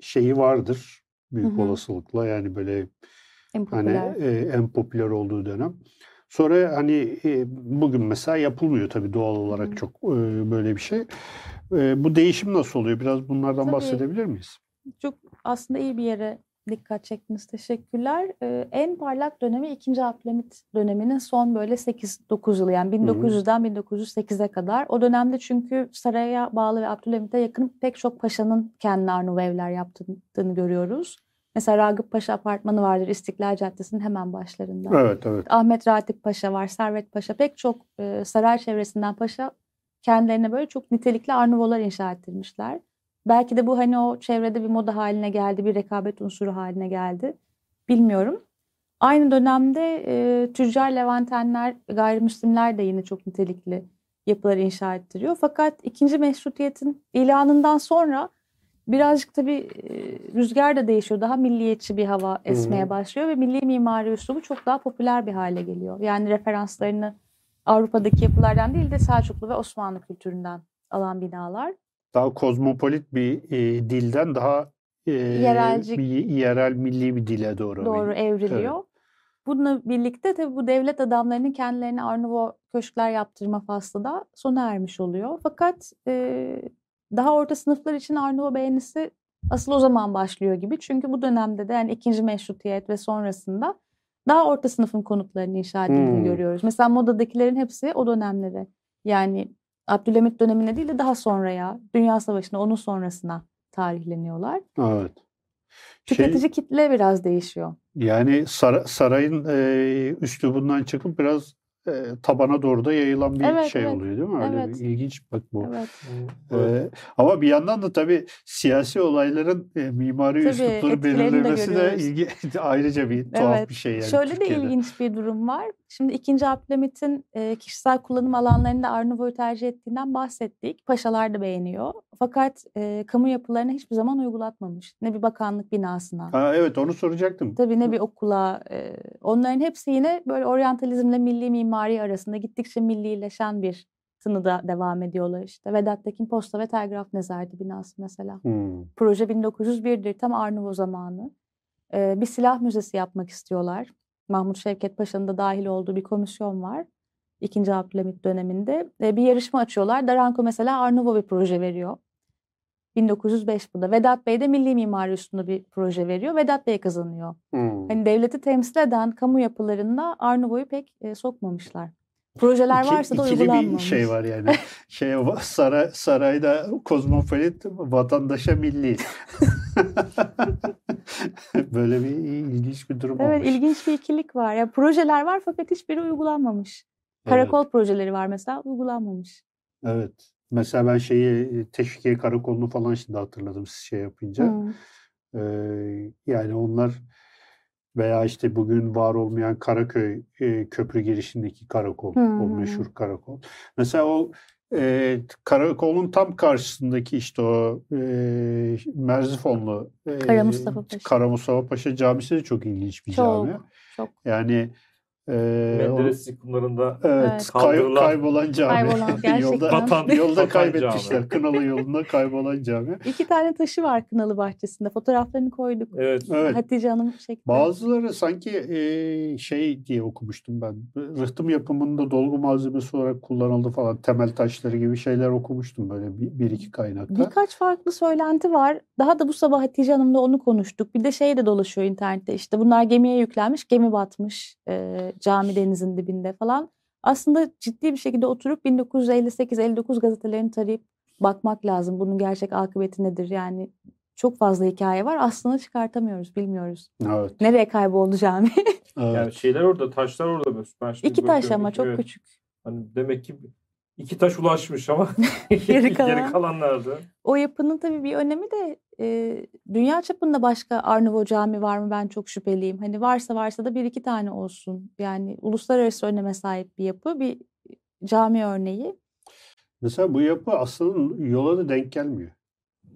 şeyi vardır büyük Hı hı. olasılıkla yani böyle En hani e, en popüler olduğu dönem. Sonra hani e, bugün mesela yapılmıyor tabii doğal olarak Hı. çok e, böyle bir şey. E, bu değişim nasıl oluyor? Biraz bunlardan Tabii. bahsedebilir miyiz? Çok aslında iyi bir yere dikkat çektiniz. Teşekkürler. Ee, en parlak dönemi 2. Abdülhamit döneminin son böyle 8-9 yılı yani 1900'den 1908'e kadar. O dönemde çünkü saraya bağlı ve Abdülhamit'e yakın pek çok paşanın kendi Arnavut evler yaptığını görüyoruz. Mesela Ragıp Paşa Apartmanı vardır İstiklal Caddesi'nin hemen başlarında. Evet evet. Ahmet Ratip Paşa var, Servet Paşa. Pek çok e, saray çevresinden paşa kendilerine böyle çok nitelikli Arnavutlar inşa ettirmişler. Belki de bu hani o çevrede bir moda haline geldi, bir rekabet unsuru haline geldi. Bilmiyorum. Aynı dönemde e, tüccar Levantenler, gayrimüslimler de yine çok nitelikli yapılar inşa ettiriyor. Fakat ikinci meşrutiyetin ilanından sonra birazcık tabii e, rüzgar da değişiyor. Daha milliyetçi bir hava esmeye hı. başlıyor ve milli mimari üslubu çok daha popüler bir hale geliyor. Yani referanslarını Avrupa'daki yapılardan değil de Selçuklu ve Osmanlı kültüründen alan binalar. Daha kozmopolit bir e, dilden daha e, Yerelcik. bir yerel milli bir dile doğru. doğru bir- evriliyor. Bununla birlikte tabii bu devlet adamlarının kendilerine Arnavut köşkler yaptırma faslı da sona ermiş oluyor. Fakat e, daha orta sınıflar için Arnavut beğenisi asıl o zaman başlıyor gibi. Çünkü bu dönemde de yani ikinci meşrutiyet ve sonrasında daha orta sınıfın konutlarını inşa edildiğini Hmm. görüyoruz. Mesela modadakilerin hepsi o dönemlere yani Abdülhamit dönemine değil de daha sonraya, Dünya Savaşı'na, onun sonrasına tarihleniyorlar. Evet. Şey, Tüketici kitle biraz değişiyor. yani sara- sarayın e, üslubundan çıkıp biraz e, tabana doğru da yayılan bir Evet, şey evet. oluyor değil mi? Öyle Evet. bir ilginç bak bu. Evet. Ee, ama bir yandan da tabii siyasi olayların e, mimari Tabii, üslupları de belirlemesi de görüyoruz. ilgi, ayrıca bir tuhaf Evet. bir şey yani Şöyle Türkiye'de. de ilginç bir durum var. Şimdi 2. Abdülhamit'in e, kişisel kullanım alanlarında Arnavut'u tercih ettiğinden bahsettik. Paşalar da beğeniyor. Fakat e, kamu yapılarına hiçbir zaman uygulatmamış. Ne bir bakanlık binasına. Ha, evet onu soracaktım. Tabii ne bir okula. e, onların hepsi yine böyle oryantalizmle milli mimari arasında gittikçe millileşen bir tınıda devam ediyorlar işte. Vedat Tekin Posta ve Telgraf Nezareti binası mesela. Hmm. Proje 1901'dir tam Arnavut zamanı. Ee, bir silah müzesi yapmak istiyorlar. Mahmut Şevket Paşa'nın da dahil olduğu bir komisyon var. İkinci Abdülhamit döneminde. Ee, bir yarışma açıyorlar. Daranko mesela Arnavut bir proje veriyor. 1905 bu da. Vedat Bey de milli mimari üstünde bir proje veriyor. Vedat Bey kazanıyor. Hmm. Hani devleti temsil eden kamu yapılarında Arnavut'u pek e, sokmamışlar. Projeler İki- varsa da uygulanmamış. bir şey var yani. şey saray, sarayda kozmopolit, vatandaşa milli. Böyle bir ilginç bir durum Evet olmuş. ilginç bir ikilik var. Ya projeler var fakat hiçbiri uygulanmamış. Evet, Karakol projeleri var mesela uygulanmamış. Evet. Mesela ben şeyi Teşvikiye Karakolu'nu falan şimdi hatırladım siz şey yapınca. Hı. Ee, yani onlar veya işte bugün var olmayan Karaköy e, köprü girişindeki karakol, Hı o meşhur karakol. Mesela o e, karakolun tam karşısındaki işte o e, Merzifonlu e, Kara Mustafa Paşa. Kara Mustafa Paşa Camisi de çok ilginç bir Çok, cami. çok. Yani e, o- Menderes yıkımlarında Evet, kay- kaybolan cami. Kaybolan, gerçekten. yolda Batan- yolda batan kaybetmişler. cami. Kınalı yolunda kaybolan cami. İki tane taşı var Kınalı Bahçesi'nde. Fotoğraflarını koyduk. evet. Evet. Hatice Hanım çekti. Bazıları sanki e, şey diye okumuştum ben. Rıhtım yapımında dolgu malzemesi olarak kullanıldı falan. Temel taşları gibi şeyler okumuştum böyle bir, bir iki kaynakta. Birkaç farklı söylenti var. Daha da bu sabah Hatice Hanım'la onu konuştuk. Bir de şey de dolaşıyor internette. İşte bunlar gemiye yüklenmiş, gemi batmış e, cami denizin dibinde falan. Aslında ciddi bir şekilde oturup 1958-59 gazetelerini tarayıp bakmak lazım. Bunun gerçek akıbeti nedir? Yani çok fazla hikaye var. Aslında çıkartamıyoruz, bilmiyoruz. Evet. Nereye kayboldu cami? evet. Yani şeyler orada, taşlar orada. Ben şimdi İki taş ama çok evet. küçük. Hani demek ki iki taş ulaşmış ama Geri kalan- kalanlarda. O yapının tabii bir önemi de e, dünya çapında başka Arnavut cami var mı ben çok şüpheliyim. Hani varsa varsa da bir iki tane olsun. Yani uluslararası öneme sahip bir yapı, bir cami örneği. Mesela bu yapı aslında yola da denk gelmiyor.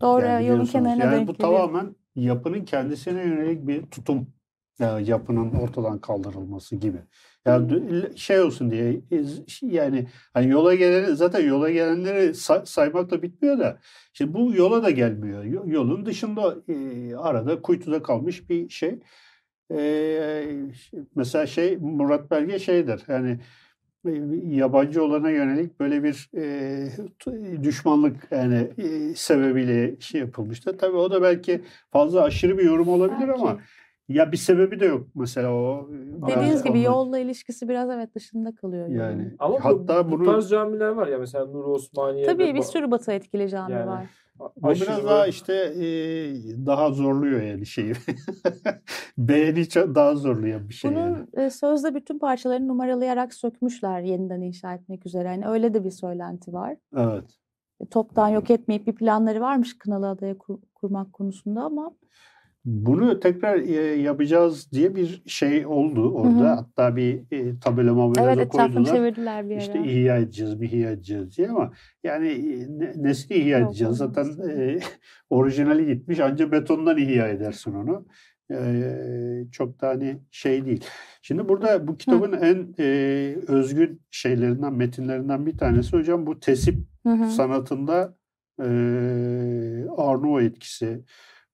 Doğru Yani yolun kenarına yani denk bu geliyor. tamamen yapının kendisine yönelik bir tutum. Ya yapının ortadan kaldırılması gibi. Ya şey olsun diye yani hani yola gelen zaten yola gelenleri say, saymakla bitmiyor da işte bu yola da gelmiyor. Yolun dışında e, arada kuytuda kalmış bir şey. E, mesela şey Murat Belge şeydir. Yani yabancı olana yönelik böyle bir e, düşmanlık yani e, sebebiyle şey yapılmıştı. Tabii o da belki fazla aşırı bir yorum olabilir belki. ama ya bir sebebi de yok mesela o. Dediğiniz gibi yolla ilişkisi biraz evet dışında kalıyor. Yani, yani. ama hatta bu, bunu... bu tarz camiler var ya mesela Nur Osmaniye. Tabii bir sürü batı etkili cami yani. var. Bu biraz daha işte e, daha zorluyor yani şeyi. Beğeni daha zorluyor bir şey. Bunun yani. e, sözde bütün parçalarını numaralayarak sökmüşler yeniden inşa etmek üzere. Yani öyle de bir söylenti var. Evet. E, toptan yok etmeyip bir planları varmış Kınalı Adaya kur, kurmak konusunda ama bunu tekrar yapacağız diye bir şey oldu orada. Hı hı. Hatta bir e, tabela mabela evet, da koydular. çevirdiler bir ara. İşte ihya edeceğiz, bir ihya edeceğiz diye ama yani ne, nesli ihya Yok, edeceğiz. Zaten e, orijinali gitmiş ancak betondan ihya edersin onu. E, çok da hani şey değil. Şimdi burada bu kitabın hı. en e, özgün şeylerinden, metinlerinden bir tanesi hocam bu tesip hı hı. sanatında e, Arnavut etkisi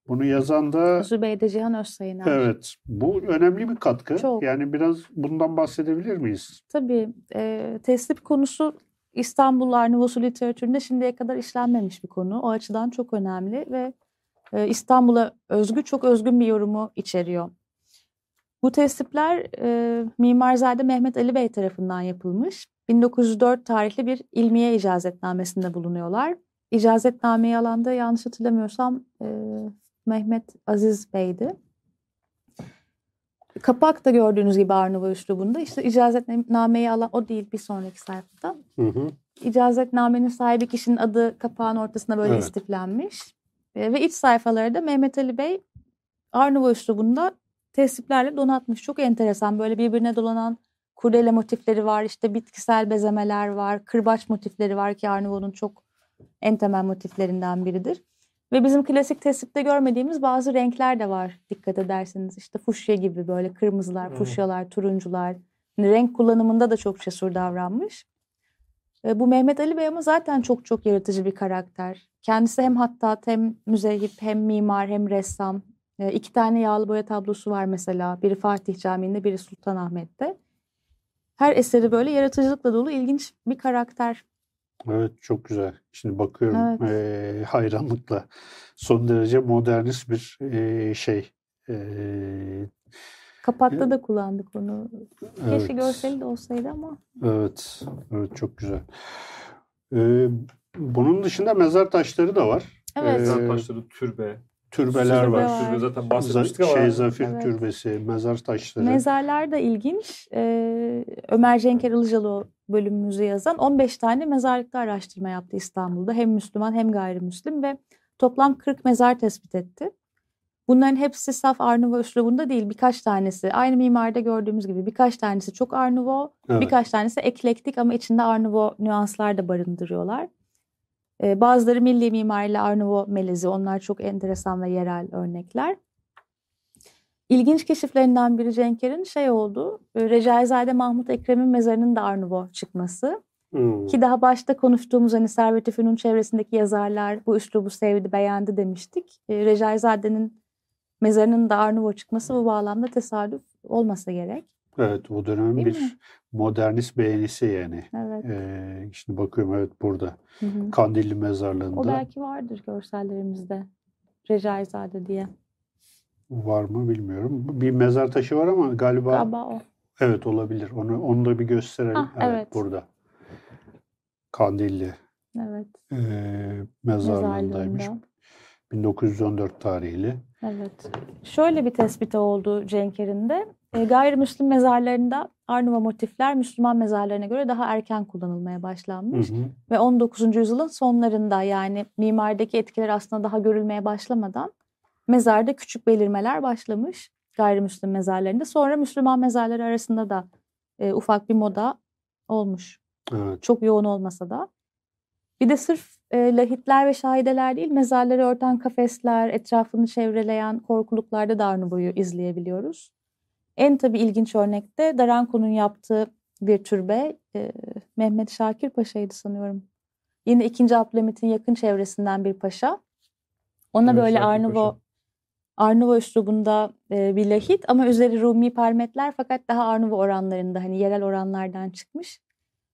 bunu yazan da Zübeyde Cihan Özsayın. Evet. Bu önemli bir katkı. Çok. Yani biraz bundan bahsedebilir miyiz? Tabii. E, teslip konusu İstanbul Arnavutlu literatüründe şimdiye kadar işlenmemiş bir konu. O açıdan çok önemli ve e, İstanbul'a özgü çok özgün bir yorumu içeriyor. Bu teslipler e, Mimarzade Mehmet Ali Bey tarafından yapılmış. 1904 tarihli bir ilmiye icazetnamesinde bulunuyorlar. İcazetnameyi alanda yanlış hatırlamıyorsam e, Mehmet Aziz Bey'di. Kapak da gördüğünüz gibi Arnavut üslubunda. İşte icazetnameyi alan o değil bir sonraki sayfada. Hı hı. İcazetnamenin sahibi kişinin adı kapağın ortasına böyle evet. istiflenmiş. E, ve iç sayfaları da Mehmet Ali Bey Arnavut üslubunda tesiplerle donatmış. Çok enteresan böyle birbirine dolanan kurdele motifleri var. işte bitkisel bezemeler var. Kırbaç motifleri var ki Arnavut'un çok en temel motiflerinden biridir. Ve bizim klasik tesipte görmediğimiz bazı renkler de var dikkat ederseniz. İşte fuşya gibi böyle kırmızılar, fuşyalar, turuncular. Yani renk kullanımında da çok cesur davranmış. E, bu Mehmet Ali Bey ama zaten çok çok yaratıcı bir karakter. Kendisi hem hattat hem müzehip hem mimar hem ressam. E, iki tane yağlı boya tablosu var mesela. Biri Fatih Camii'nde biri Sultanahmet'te. Her eseri böyle yaratıcılıkla dolu ilginç bir karakter. Evet çok güzel. Şimdi bakıyorum evet. e, hayranlıkla. Son derece modernist bir e, şey. E, Kapakta da kullandık onu. Keşke evet. görseli de olsaydı ama. Evet, evet çok güzel. Ee, bunun dışında mezar taşları da var. Evet. Mezar taşları, türbe. Türbeler Türbe var. var. Türbe zaten bahsetmiştik ama. Şey Zafir evet. Türbesi, mezar taşları. Mezarlar da ilginç. Ee, Ömer Cenker Ilıcalı bölümümüzü yazan 15 tane mezarlıkta araştırma yaptı İstanbul'da. Hem Müslüman hem gayrimüslim ve toplam 40 mezar tespit etti. Bunların hepsi saf Arnavo üslubunda değil. Birkaç tanesi aynı mimarda gördüğümüz gibi birkaç tanesi çok Arnavo, evet. birkaç tanesi eklektik ama içinde Arnavo nüanslar da barındırıyorlar. Ee, bazıları milli mimariyle Arnavo melezi. Onlar çok enteresan ve yerel örnekler. İlginç keşiflerinden biri Cenker'in şey oldu. E, Recaizade Mahmut Ekrem'in mezarının da Arnavo çıkması. Hmm. Ki daha başta konuştuğumuz hani Servet-i Fünun çevresindeki yazarlar bu üslubu sevdi, beğendi demiştik. E, Recaizade'nin mezarının da Arnavo çıkması bu bağlamda tesadüf olmasa gerek. Evet o dönemin bir mi? modernist beğenisi yani. Evet. Ee, şimdi bakıyorum evet burada. Hı hı. Kandilli mezarlığında. O belki vardır görsellerimizde. Recaizade diye. Var mı bilmiyorum. Bir mezar taşı var ama galiba Galiba o. Evet olabilir. Onu onu da bir gösterelim. Ha, evet, evet burada. Kandilli. Evet. E, mezarlığındaymış. 1914 tarihli. Evet. Şöyle bir tespiti oldu Cenker'in de. E, gayrimüslim mezarlarında Arnava motifler Müslüman mezarlarına göre daha erken kullanılmaya başlanmış. Hı hı. Ve 19. yüzyılın sonlarında yani mimardaki etkiler aslında daha görülmeye başlamadan mezarda küçük belirmeler başlamış gayrimüslim mezarlarında. Sonra Müslüman mezarları arasında da e, ufak bir moda olmuş. Evet. Çok yoğun olmasa da. Bir de sırf e, lahitler ve şahideler değil mezarları örten kafesler, etrafını çevreleyen korkuluklarda da Arnubu'yu izleyebiliyoruz. En tabii ilginç örnekte Daranko'nun yaptığı bir türbe e, Mehmet Şakir Paşa'ydı sanıyorum. Yine 2. Abdülhamit'in yakın çevresinden bir paşa. Ona Evet, böyle Şakir Arnavo Paşa. Arnavo üslubunda e, bir lahit ama üzeri Rumi parmetler fakat daha Arnavo oranlarında hani yerel oranlardan çıkmış.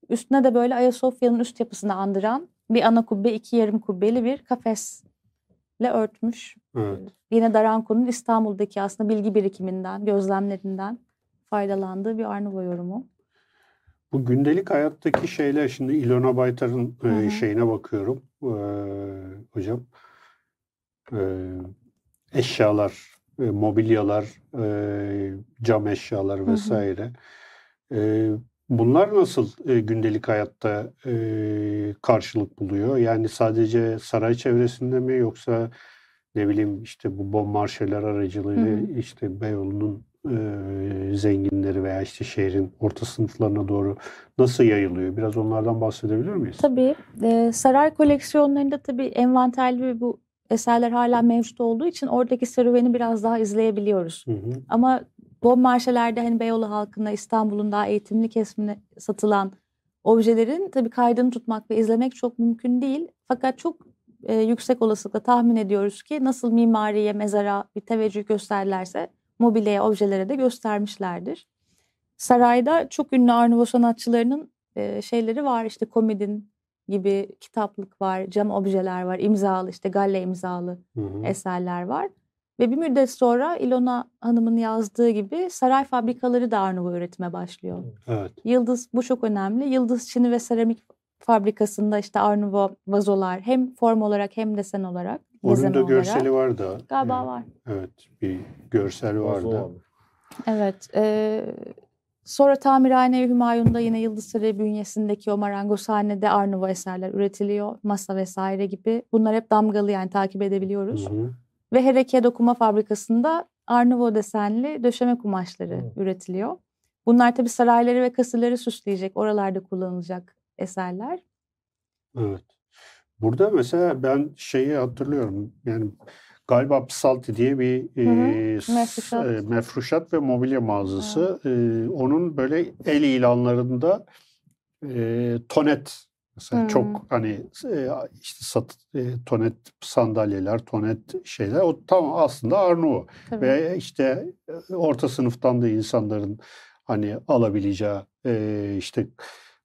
Üstüne de böyle Ayasofya'nın üst yapısını andıran bir ana kubbe, iki yarım kubbeli bir kafesle örtmüş. Evet. Yine Daranko'nun İstanbul'daki aslında bilgi birikiminden, gözlemlerinden faydalandığı bir Arnavo yorumu. Bu gündelik hayattaki şeyler şimdi İlona Baytar'ın e, şeyine bakıyorum e, hocam. E, eşyalar, e, mobilyalar, e, cam eşyalar hı. vesaire. E, bunlar nasıl e, gündelik hayatta e, karşılık buluyor? Yani sadece saray çevresinde mi yoksa ne bileyim işte bu bon marşeler aracılığıyla Hı hı. işte Beyoğlu'nun e, zenginleri veya işte şehrin orta sınıflarına doğru nasıl yayılıyor? Biraz onlardan bahsedebilir miyiz? Tabii e, saray koleksiyonlarında tabii envanterli ve bu eserler hala mevcut olduğu için oradaki serüveni biraz daha izleyebiliyoruz. Hı hı. Ama bon marşelerde hani Beyoğlu halkına İstanbul'un daha eğitimli kesimine satılan objelerin tabii kaydını tutmak ve izlemek çok mümkün değil. Fakat çok e, yüksek olasılıkla tahmin ediyoruz ki nasıl mimariye, mezara bir teveccüh gösterlerse mobilyaya, objelere de göstermişlerdir. Sarayda çok ünlü Arnavut sanatçılarının e, şeyleri var. İşte komedin gibi kitaplık var, cam objeler var, imzalı işte galle imzalı Hı hı. eserler var. Ve bir müddet sonra İlona Hanım'ın yazdığı gibi saray fabrikaları da Arnavut üretime başlıyor. Evet. Yıldız bu çok önemli. Yıldız Çini ve Seramik Fabrikası'nda işte Arnavut vazolar hem form olarak hem desen olarak, Onun da olarak. görseli var da. Galiba Yani, var. Evet, bir görsel vardı. abi. Evet. eee, sonra Tamirhane Hümayun'da yine Yıldız Sarayı bünyesindeki o marangozhanede Arnavut eserler üretiliyor. Masa vesaire gibi. Bunlar hep damgalı yani takip edebiliyoruz. Hı hı. Ve Hereke Dokuma Fabrikası'nda Arnavut desenli döşeme kumaşları Hı. üretiliyor. Bunlar tabii sarayları ve kasırları süsleyecek, oralarda kullanılacak eserler. Evet. Burada mesela ben şeyi hatırlıyorum. Yani galiba Psalti diye bir Hı hı. e, Mefruşat. e, mefruşat ve mobilya mağazası. E, onun böyle el ilanlarında e, tonet mesela Hı. çok hani e, işte sat, e, tonet sandalyeler, tonet şeyler o tam aslında Arnavut. Ve işte e, orta sınıftan da insanların hani alabileceği e, işte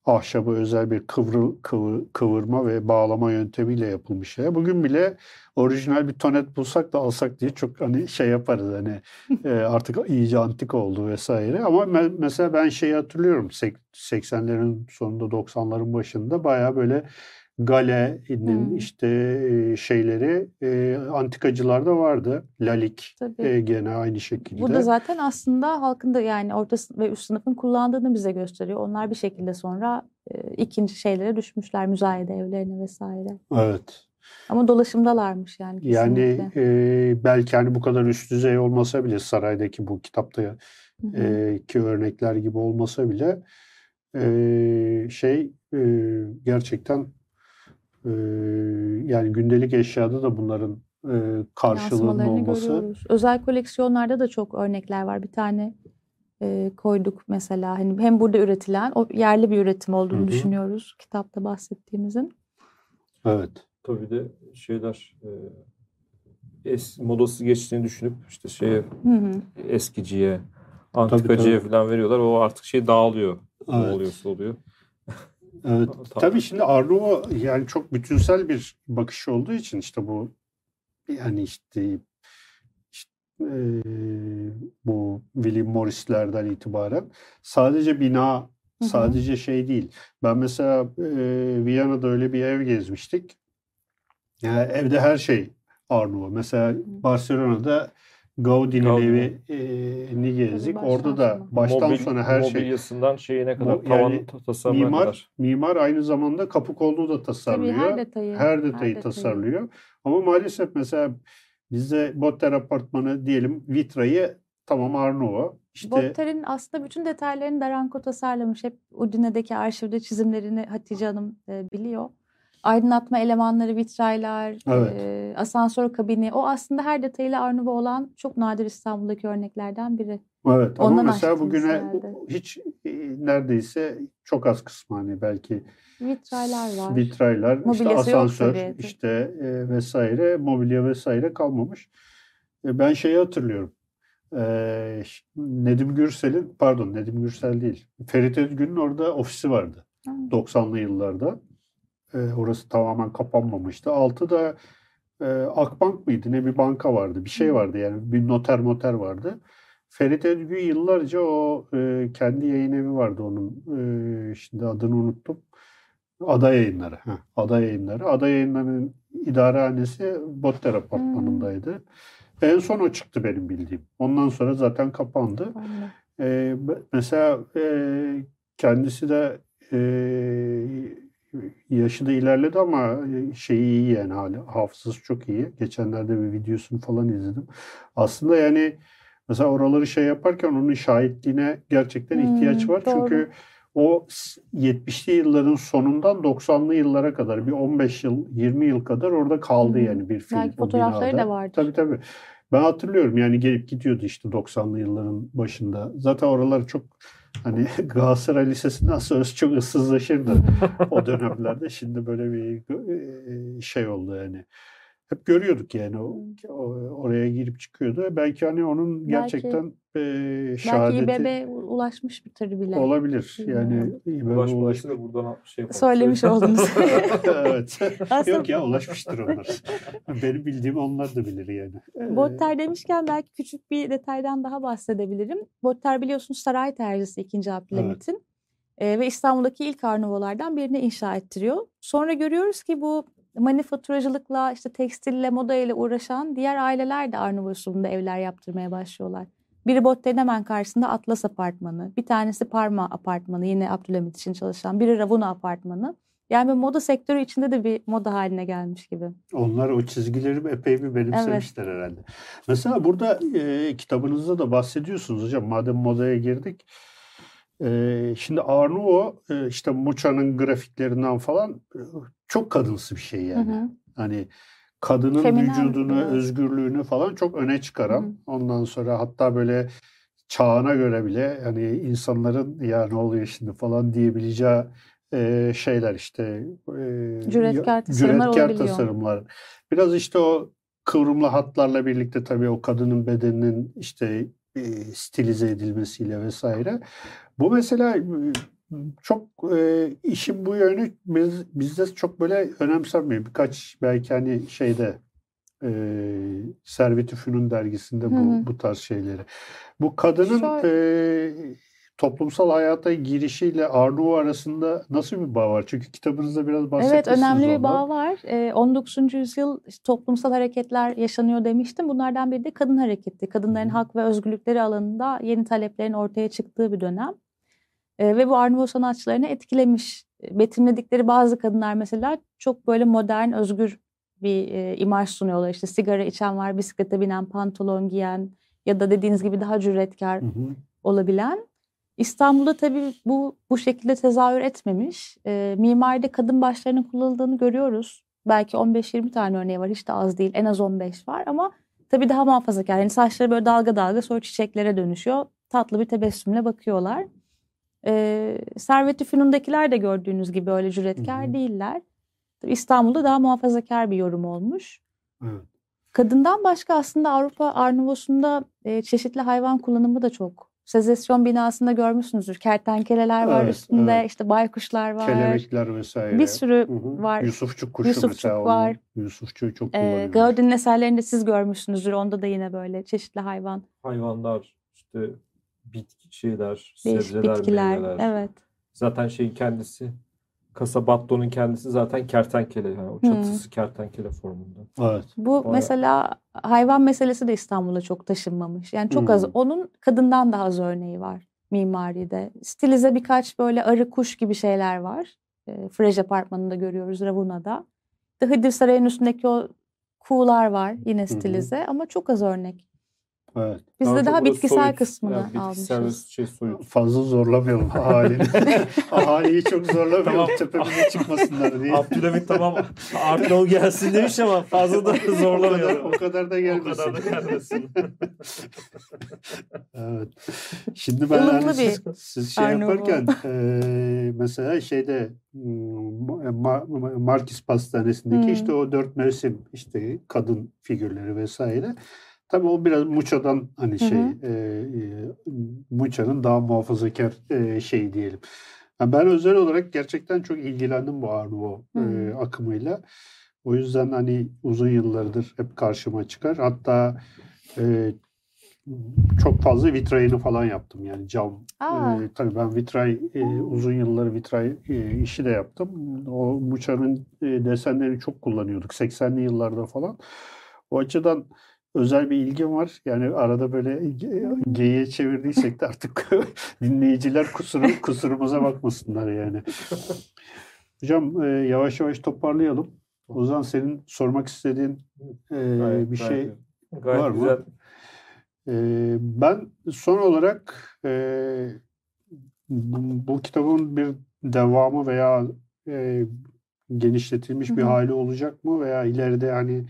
ahşabı özel bir kıvrı, kıvı- kıvırma ve bağlama yöntemiyle yapılmış şey. Bugün bile orijinal bir tonet bulsak da alsak diye çok hani şey yaparız hani e, artık iyice antik oldu vesaire. Ama me- mesela ben şeyi hatırlıyorum sek- 80'lerin sonunda 90'ların başında bayağı böyle Gale'nin Hmm. işte e, şeyleri e, antikacılarda vardı. Lalik Tabii. e, gene aynı şekilde. Bu da zaten aslında halkın da yani orta ve üst sınıfın kullandığını bize gösteriyor. Onlar bir şekilde sonra e, ikinci şeylere düşmüşler müzayede evlerine vesaire. Evet. Ama dolaşımdalarmış yani Yani kesinlikle. e, belki hani bu kadar üst düzey olmasa bile saraydaki bu kitapta e, ki örnekler gibi olmasa bile e, şey e, gerçekten e, yani gündelik eşyada da bunların e, karşılığının olması görüyoruz. Özel koleksiyonlarda da çok örnekler var. Bir tane e, koyduk mesela. Hani hem burada üretilen, o yerli bir üretim olduğunu Hı hı. düşünüyoruz. Kitapta bahsettiğimizin. evet. Tabii de şeyler e, es, modası geçtiğini düşünüp işte şeye Hı hı. eskiciye, antikacıya falan veriyorlar. O artık şey dağılıyor. Ne Evet. oluyorsa oluyor. Evet. Tamam. Tabii şimdi Arnavut yani çok bütünsel bir bakış olduğu için işte bu yani işte, işte, eee, bu William Morris'lerden itibaren sadece bina hı. sadece şey değil. Ben mesela eee, Viyana'da öyle bir ev gezmiştik. Yani evde her şey Arnavut. Mesela Barcelona'da Gaudi'nin Gaudi. evini gezdik. baştan Orada da baştan Mobil- sona her şey. Mobilyasından şeyine kadar, tavan yani ta- tasarımına Mimar kadar. mimar aynı zamanda kapı kolluğu da Tabii tasarlıyor. her detayı. Her detayı tasarlıyor. Ama maalesef mesela bizde Botter apartmanı diyelim vitrayı tamam Arnavut. İşte Botter'in aslında bütün detaylarını Daranko tasarlamış. Hep Udine'deki arşivde çizimlerini Hatice Hanım biliyor. Aydınlatma elemanları, vitraylar, Evet. e, asansör kabini. O aslında her detayıyla Arnavut olan çok nadir İstanbul'daki örneklerden biri. Evet ama Ondan mesela aşktınız bugüne herhalde. hiç e, neredeyse çok az kısmı hani belki Vitraylar var. vitraylar, işte Mobilyası yok asansör, işte e, vesaire, mobilya vesaire kalmamış. E, ben şeyi hatırlıyorum. E, Nedim Gürsel'in, pardon Nedim Gürsel değil, Ferit Özgün'ün orada ofisi vardı. Ha. 90'lı yıllarda. E, orası tamamen kapanmamıştı. Altı da e, Akbank mıydı ne bir banka vardı. Bir şey vardı yani bir noter moter vardı. Ferit Özgün yıllarca o e, kendi yayın evi vardı onun. E, şimdi adını unuttum. Ada Yayınları. Heh, Ada Yayınları. Ada Yayınları'nın idarehanesi Botter Apartmanı'ndaydı. En son o çıktı benim bildiğim. Ondan sonra zaten kapandı. Ee, mesela e, kendisi de e, yaşı da ilerledi ama e, şeyi iyi yani hali, hafızası çok iyi. Geçenlerde bir videosunu falan izledim. Aslında yani mesela oraları şey yaparken onun şahitliğine gerçekten ihtiyaç Hmm, var. doğru. Çünkü o s- 70'li yılların sonundan 90'lı yıllara kadar bir 15 yıl 20 yıl kadar orada kaldı hı. yani bir film Belki fotoğrafları binada. da vardır. Tabii tabii. Ben hatırlıyorum yani gelip gidiyordu işte 90'lı yılların başında. Zaten oralar çok hani Galatasaray Lisesi'nden sonrası çok ıssızlaşırdı o dönemlerde. Şimdi böyle bir e, şey oldu yani. Hep görüyorduk yani o, oraya girip çıkıyordu. Belki hani onun Belki- e, Belki şehadeti İBB ulaşmış bir tır bile. olabilir. Yani. İBB ulaştı. da buradan şey yapalım. Söylemiş oldunuz. evet. Aslında- Yok ya ulaşmıştır onlar. Benim bildiğim onlar da bilir yani. Botter demişken belki küçük bir detaydan daha bahsedebilirim. Botter biliyorsunuz saray terzisi 2. Abdülhamit'in Ee, ve İstanbul'daki ilk arnovalardan birini inşa ettiriyor. Sonra görüyoruz ki bu manifaturacılıkla, işte tekstille, moda ile uğraşan diğer aileler de Arnava usulünde evler yaptırmaya başlıyorlar. Biri Botter'in hemen karşısında Atlas Apartmanı, bir tanesi Parma Apartmanı yine Abdülhamit için çalışan, biri Ravuna Apartmanı. Yani moda sektörü içinde de bir moda haline gelmiş gibi. Onlar o çizgileri epey bir benimsemişler herhalde. Mesela burada e, kitabınızda da bahsediyorsunuz hocam. Madem modaya girdik. E, şimdi Nouveau e, işte Mucha'nın grafiklerinden falan e, çok kadınsı bir şey yani. Hı hı. Hani kadının Feminen vücudunu, biraz. özgürlüğünü falan çok öne çıkaran. Hı. Ondan sonra hatta böyle çağına göre bile hani insanların ya ne oluyor şimdi falan diyebileceği e, şeyler işte e, Cüretkar tasarımlar cüretkar tasarımlar. Biraz işte o kıvrımlı hatlarla birlikte tabii o kadının bedeninin işte e, stilize edilmesiyle vesaire. Bu mesela çok e, işin bu yönü biz, bizde çok böyle önemsenmiyor. Birkaç belki hani şeyde e, Servet-i Fünun dergisinde bu, bu tarz şeyleri. Bu kadının e, toplumsal hayata girişiyle Arnavut arasında nasıl bir bağ var? Çünkü kitabınızda biraz Evet bahsetmişsiniz önemli bir ondan. bağ var. Ee, 19. yüzyıl toplumsal hareketler yaşanıyor demiştim. Bunlardan biri de kadın hareketi. Kadınların hı. hak ve özgürlükleri alanında yeni taleplerin ortaya çıktığı bir dönem. Ve bu Arnavut sanatçılarını etkilemiş. Betimledikleri bazı kadınlar mesela çok böyle modern, özgür bir e, imaj sunuyorlar. İşte sigara içen var, bisiklete binen, pantolon giyen ya da dediğiniz gibi daha cüretkar Hı hı. olabilen. İstanbul'da tabii bu bu şekilde tezahür etmemiş. E, mimaride kadın başlarının kullanıldığını görüyoruz. Belki 15-20 tane örneği var. Hiç de az değil. En az 15 var ama tabii daha muhafazakar. Yani saçları böyle dalga dalga sonra çiçeklere dönüşüyor. Tatlı bir tebessümle bakıyorlar. E, Servet-i Fünun'dakiler de gördüğünüz gibi öyle cüretkar Hı hı. değiller. İstanbul'da daha muhafazakar bir yorum olmuş. Evet. Kadından başka aslında Avrupa Arnavos'unda e, çeşitli hayvan kullanımı da çok. Sezesyon binasında görmüşsünüzdür. Kertenkeleler var Evet, üstünde, evet. işte baykuşlar var. Kelebekler vesaire. Bir sürü Hı hı. var. Yusufçuk kuşu Yusufçuk mesela. onun- var. Yusufçuğu çok E, kullanıyorlar. Gaudí'nin eserlerinde siz görmüşsünüzdür. Onda da yine böyle çeşitli hayvan, Hayvanlar, işte bitki şeyler, değişik sebzeler, bitkiler. meyveler. Evet. Zaten şeyin kendisi, Casabatto'nun kendisi zaten kertenkele. Yani o çatısı kertenkele formunda. Evet. Bu Bayağı. mesela hayvan meselesi de İstanbul'a çok taşınmamış. Yani çok az. Hmm. Onun kadından daha az örneği var mimaride. Stilize birkaç böyle arı kuş gibi şeyler var. E, Frej Apartmanı'nda görüyoruz Ravuna'da. İşte Hıdır Sarayı'nın üstündeki o kuğular var yine stilize ama çok az örnek. Evet. Biz Daha de daha bitkisel soyut, kısmını yani bitkisel almışız. şey soyut. Fazla zorlamayalım ahalini. Ahaliyi çok zorlamayalım Tamam. tepemize çıkmasınlar diye. Abdülhamit tamam Art Nouveau gelsin demiş ama fazla da o, kadar, zorlamayalım. o kadar da O gelmesin. kadar da gelmesin. Evet. Şimdi ben Ilımlı hani siz, siz şey Arnavut. yaparken eee, mesela şeyde hmm, Ma- Ma- Markis Pastanesi'ndeki Hmm. işte o dört mevsim işte kadın figürleri vesaire. Tabii o biraz Muça'dan hani şey hı. eee Muça'nın daha muhafazakar eee, şey diyelim. Yani ben özel olarak gerçekten çok ilgilendim bu Hmm. eee, akımıyla. O yüzden hani uzun yıllardır hep karşıma çıkar. Hatta eee, çok fazla vitrayını falan yaptım yani cam. Aa. Ee, tabii ben vitray e, uzun yıllar vitray e, işi de yaptım. O Muça'nın e, desenlerini çok kullanıyorduk 80'li yıllarda falan. O açıdan özel bir ilgim var. Yani arada böyle ge- geyiğe çevirdiysek de artık dinleyiciler kusuru, kusurumuza bakmasınlar yani. Hocam e, yavaş yavaş toparlayalım. O zaman senin sormak istediğin e, Gayet- bir şey gayet- gayet var mı? güzel. Ee, ben son olarak e, bu, kitabın bir devamı veya e, genişletilmiş Hı bir hali olacak mı veya ileride hani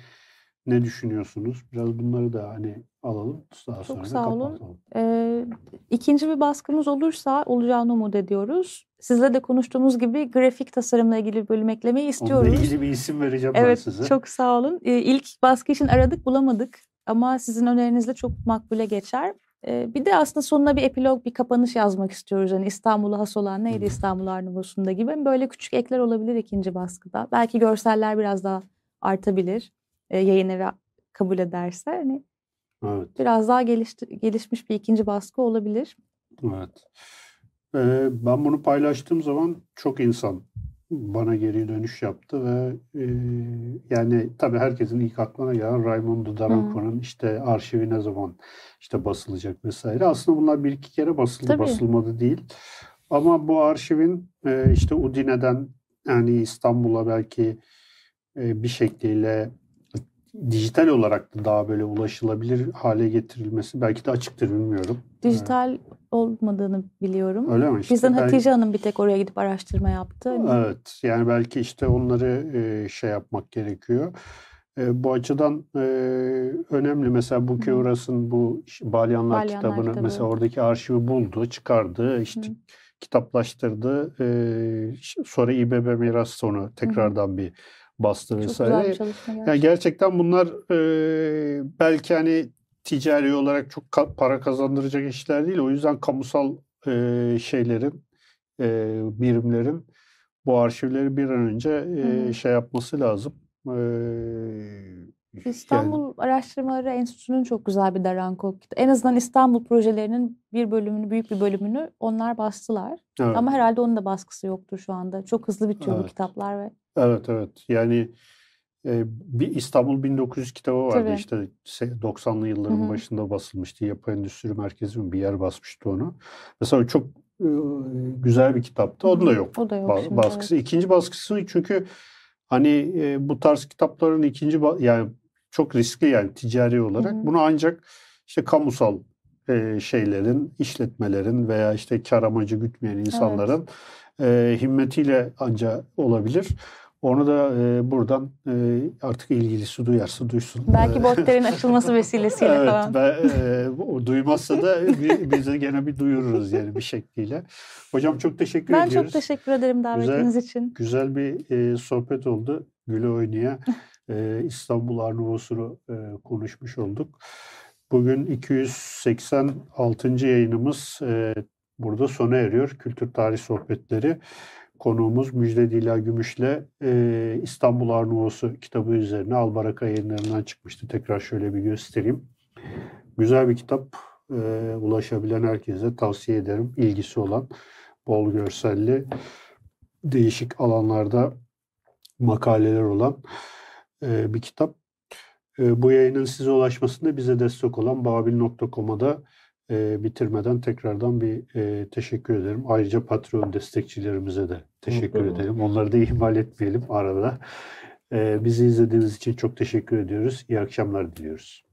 ne düşünüyorsunuz? Biraz bunları da hani alalım. Daha sonra da sağ olun. kapatalım. Ee, ikinci bir baskımız olursa olacağını umut ediyoruz. Sizle de konuştuğumuz gibi grafik tasarımla ilgili bir bölüm eklemeyi Onunla istiyoruz. ilgili bir isim vereceğim ben Evet, size. çok sağ olun. Ee, ilk baskı için aradık, bulamadık. Ama sizin önerinizle çok makbule geçer. Ee, bir de aslında sonuna bir epilog, bir kapanış yazmak istiyoruz. Hani İstanbul'a has olan neydi Hı. İstanbul Arnavut'sunda gibi. Böyle küçük ekler olabilir ikinci baskıda. Belki görseller biraz daha artabilir. E, yayın evi kabul ederse. Hani Evet. biraz daha gelişti- gelişmiş bir ikinci baskı olabilir. Evet. Ee, ben bunu paylaştığım zaman çok insan bana geri dönüş yaptı ve e, yani tabii herkesin ilk aklına gelen Raimundo Daranco'nun işte arşivi ne zaman işte basılacak vesaire. Aslında bunlar bir iki kere basıldı, Tabii. basılmadı değil. Ama bu arşivin e, işte Udine'den yani İstanbul'a belki e, bir şekliyle dijital olarak da daha böyle ulaşılabilir hale getirilmesi belki de açıktır bilmiyorum. Dijital olmadığını biliyorum. Öyle mi? İşte Bizden ben- Hatice Hanım bir tek oraya gidip araştırma yaptı. Evet, yani belki işte onları e, şey yapmak gerekiyor. E, bu açıdan e, önemli. Mesela bu Hı. Kevras'ın bu Balyanlar, Balyanlar kitabını kitabı. mesela oradaki arşivi buldu, çıkardı, işte Hı. kitaplaştırdı. Sonra İBB Miras sonu tekrardan bir bastı çok vesaire. güzel çalışma Yani gerçekten. gerçekten bunlar e, belki hani ticari olarak çok ka- para kazandıracak işler değil. O yüzden kamusal e, şeylerin, e, birimlerin bu arşivleri bir an önce e, şey yapması lazım. E, yani- İstanbul Araştırmaları Enstitüsü'nün çok güzel bir Daranko. kitabı. En azından İstanbul projelerinin bir bölümünü, büyük bir bölümünü onlar bastılar. evet. Ama herhalde onun da baskısı yoktur şu anda. Çok hızlı bitiyor bu Evet. kitaplar ve Evet evet. Yani e, bir İstanbul 1900 kitabı vardı Tabii. işte se- 90'lı yılların Hı hı. başında basılmıştı. Yapı Endüstri Merkezi mi bir yer basmıştı onu. Mesela çok e, güzel bir kitaptı. Onun da yok. o da yok ba- şimdi. baskısı. İkinci baskısı çünkü hani e, bu tarz kitapların ikinci ba- yani çok riskli yani ticari olarak. Hı hı. Bunu ancak işte kamusal e, şeylerin, işletmelerin veya işte kar amacı gütmeyen insanların e, himmetiyle ancak olabilir. Onu da e, buradan e, artık ilgilisi duyarsa duysun. Belki E, botlerin açılması vesilesiyle evet, falan. ben, e, o duymazsa da bi- biz de gene bir duyururuz yani bir şekliyle. Hocam çok teşekkür Ben ediyoruz. çok teşekkür ederim davetiniz için. Güzel bir e, sohbet oldu. Güle oynaya e, İstanbul Arnavutlu'nu e, konuşmuş olduk. Bugün 286. yayınımız e, burada sona eriyor. Kültür Tarih Sohbetleri. Konuğumuz Müjde Dila Gümüş'le e, İstanbul Arnavutlusu kitabı üzerine Albaraka yayınlarından çıkmıştı. Tekrar şöyle bir göstereyim. Güzel bir kitap. E, ulaşabilen herkese tavsiye ederim. İlgisi olan, bol görselli, değişik alanlarda makaleler olan e, bir kitap. E, bu yayının size ulaşmasında bize destek olan babil.com'a da e, bitirmeden tekrardan bir e, teşekkür ederim. Ayrıca Patreon destekçilerimize de teşekkür Mutlaka. edelim. Onları da ihmal etmeyelim arada. E, bizi izlediğiniz için çok teşekkür ediyoruz. İyi akşamlar diliyoruz.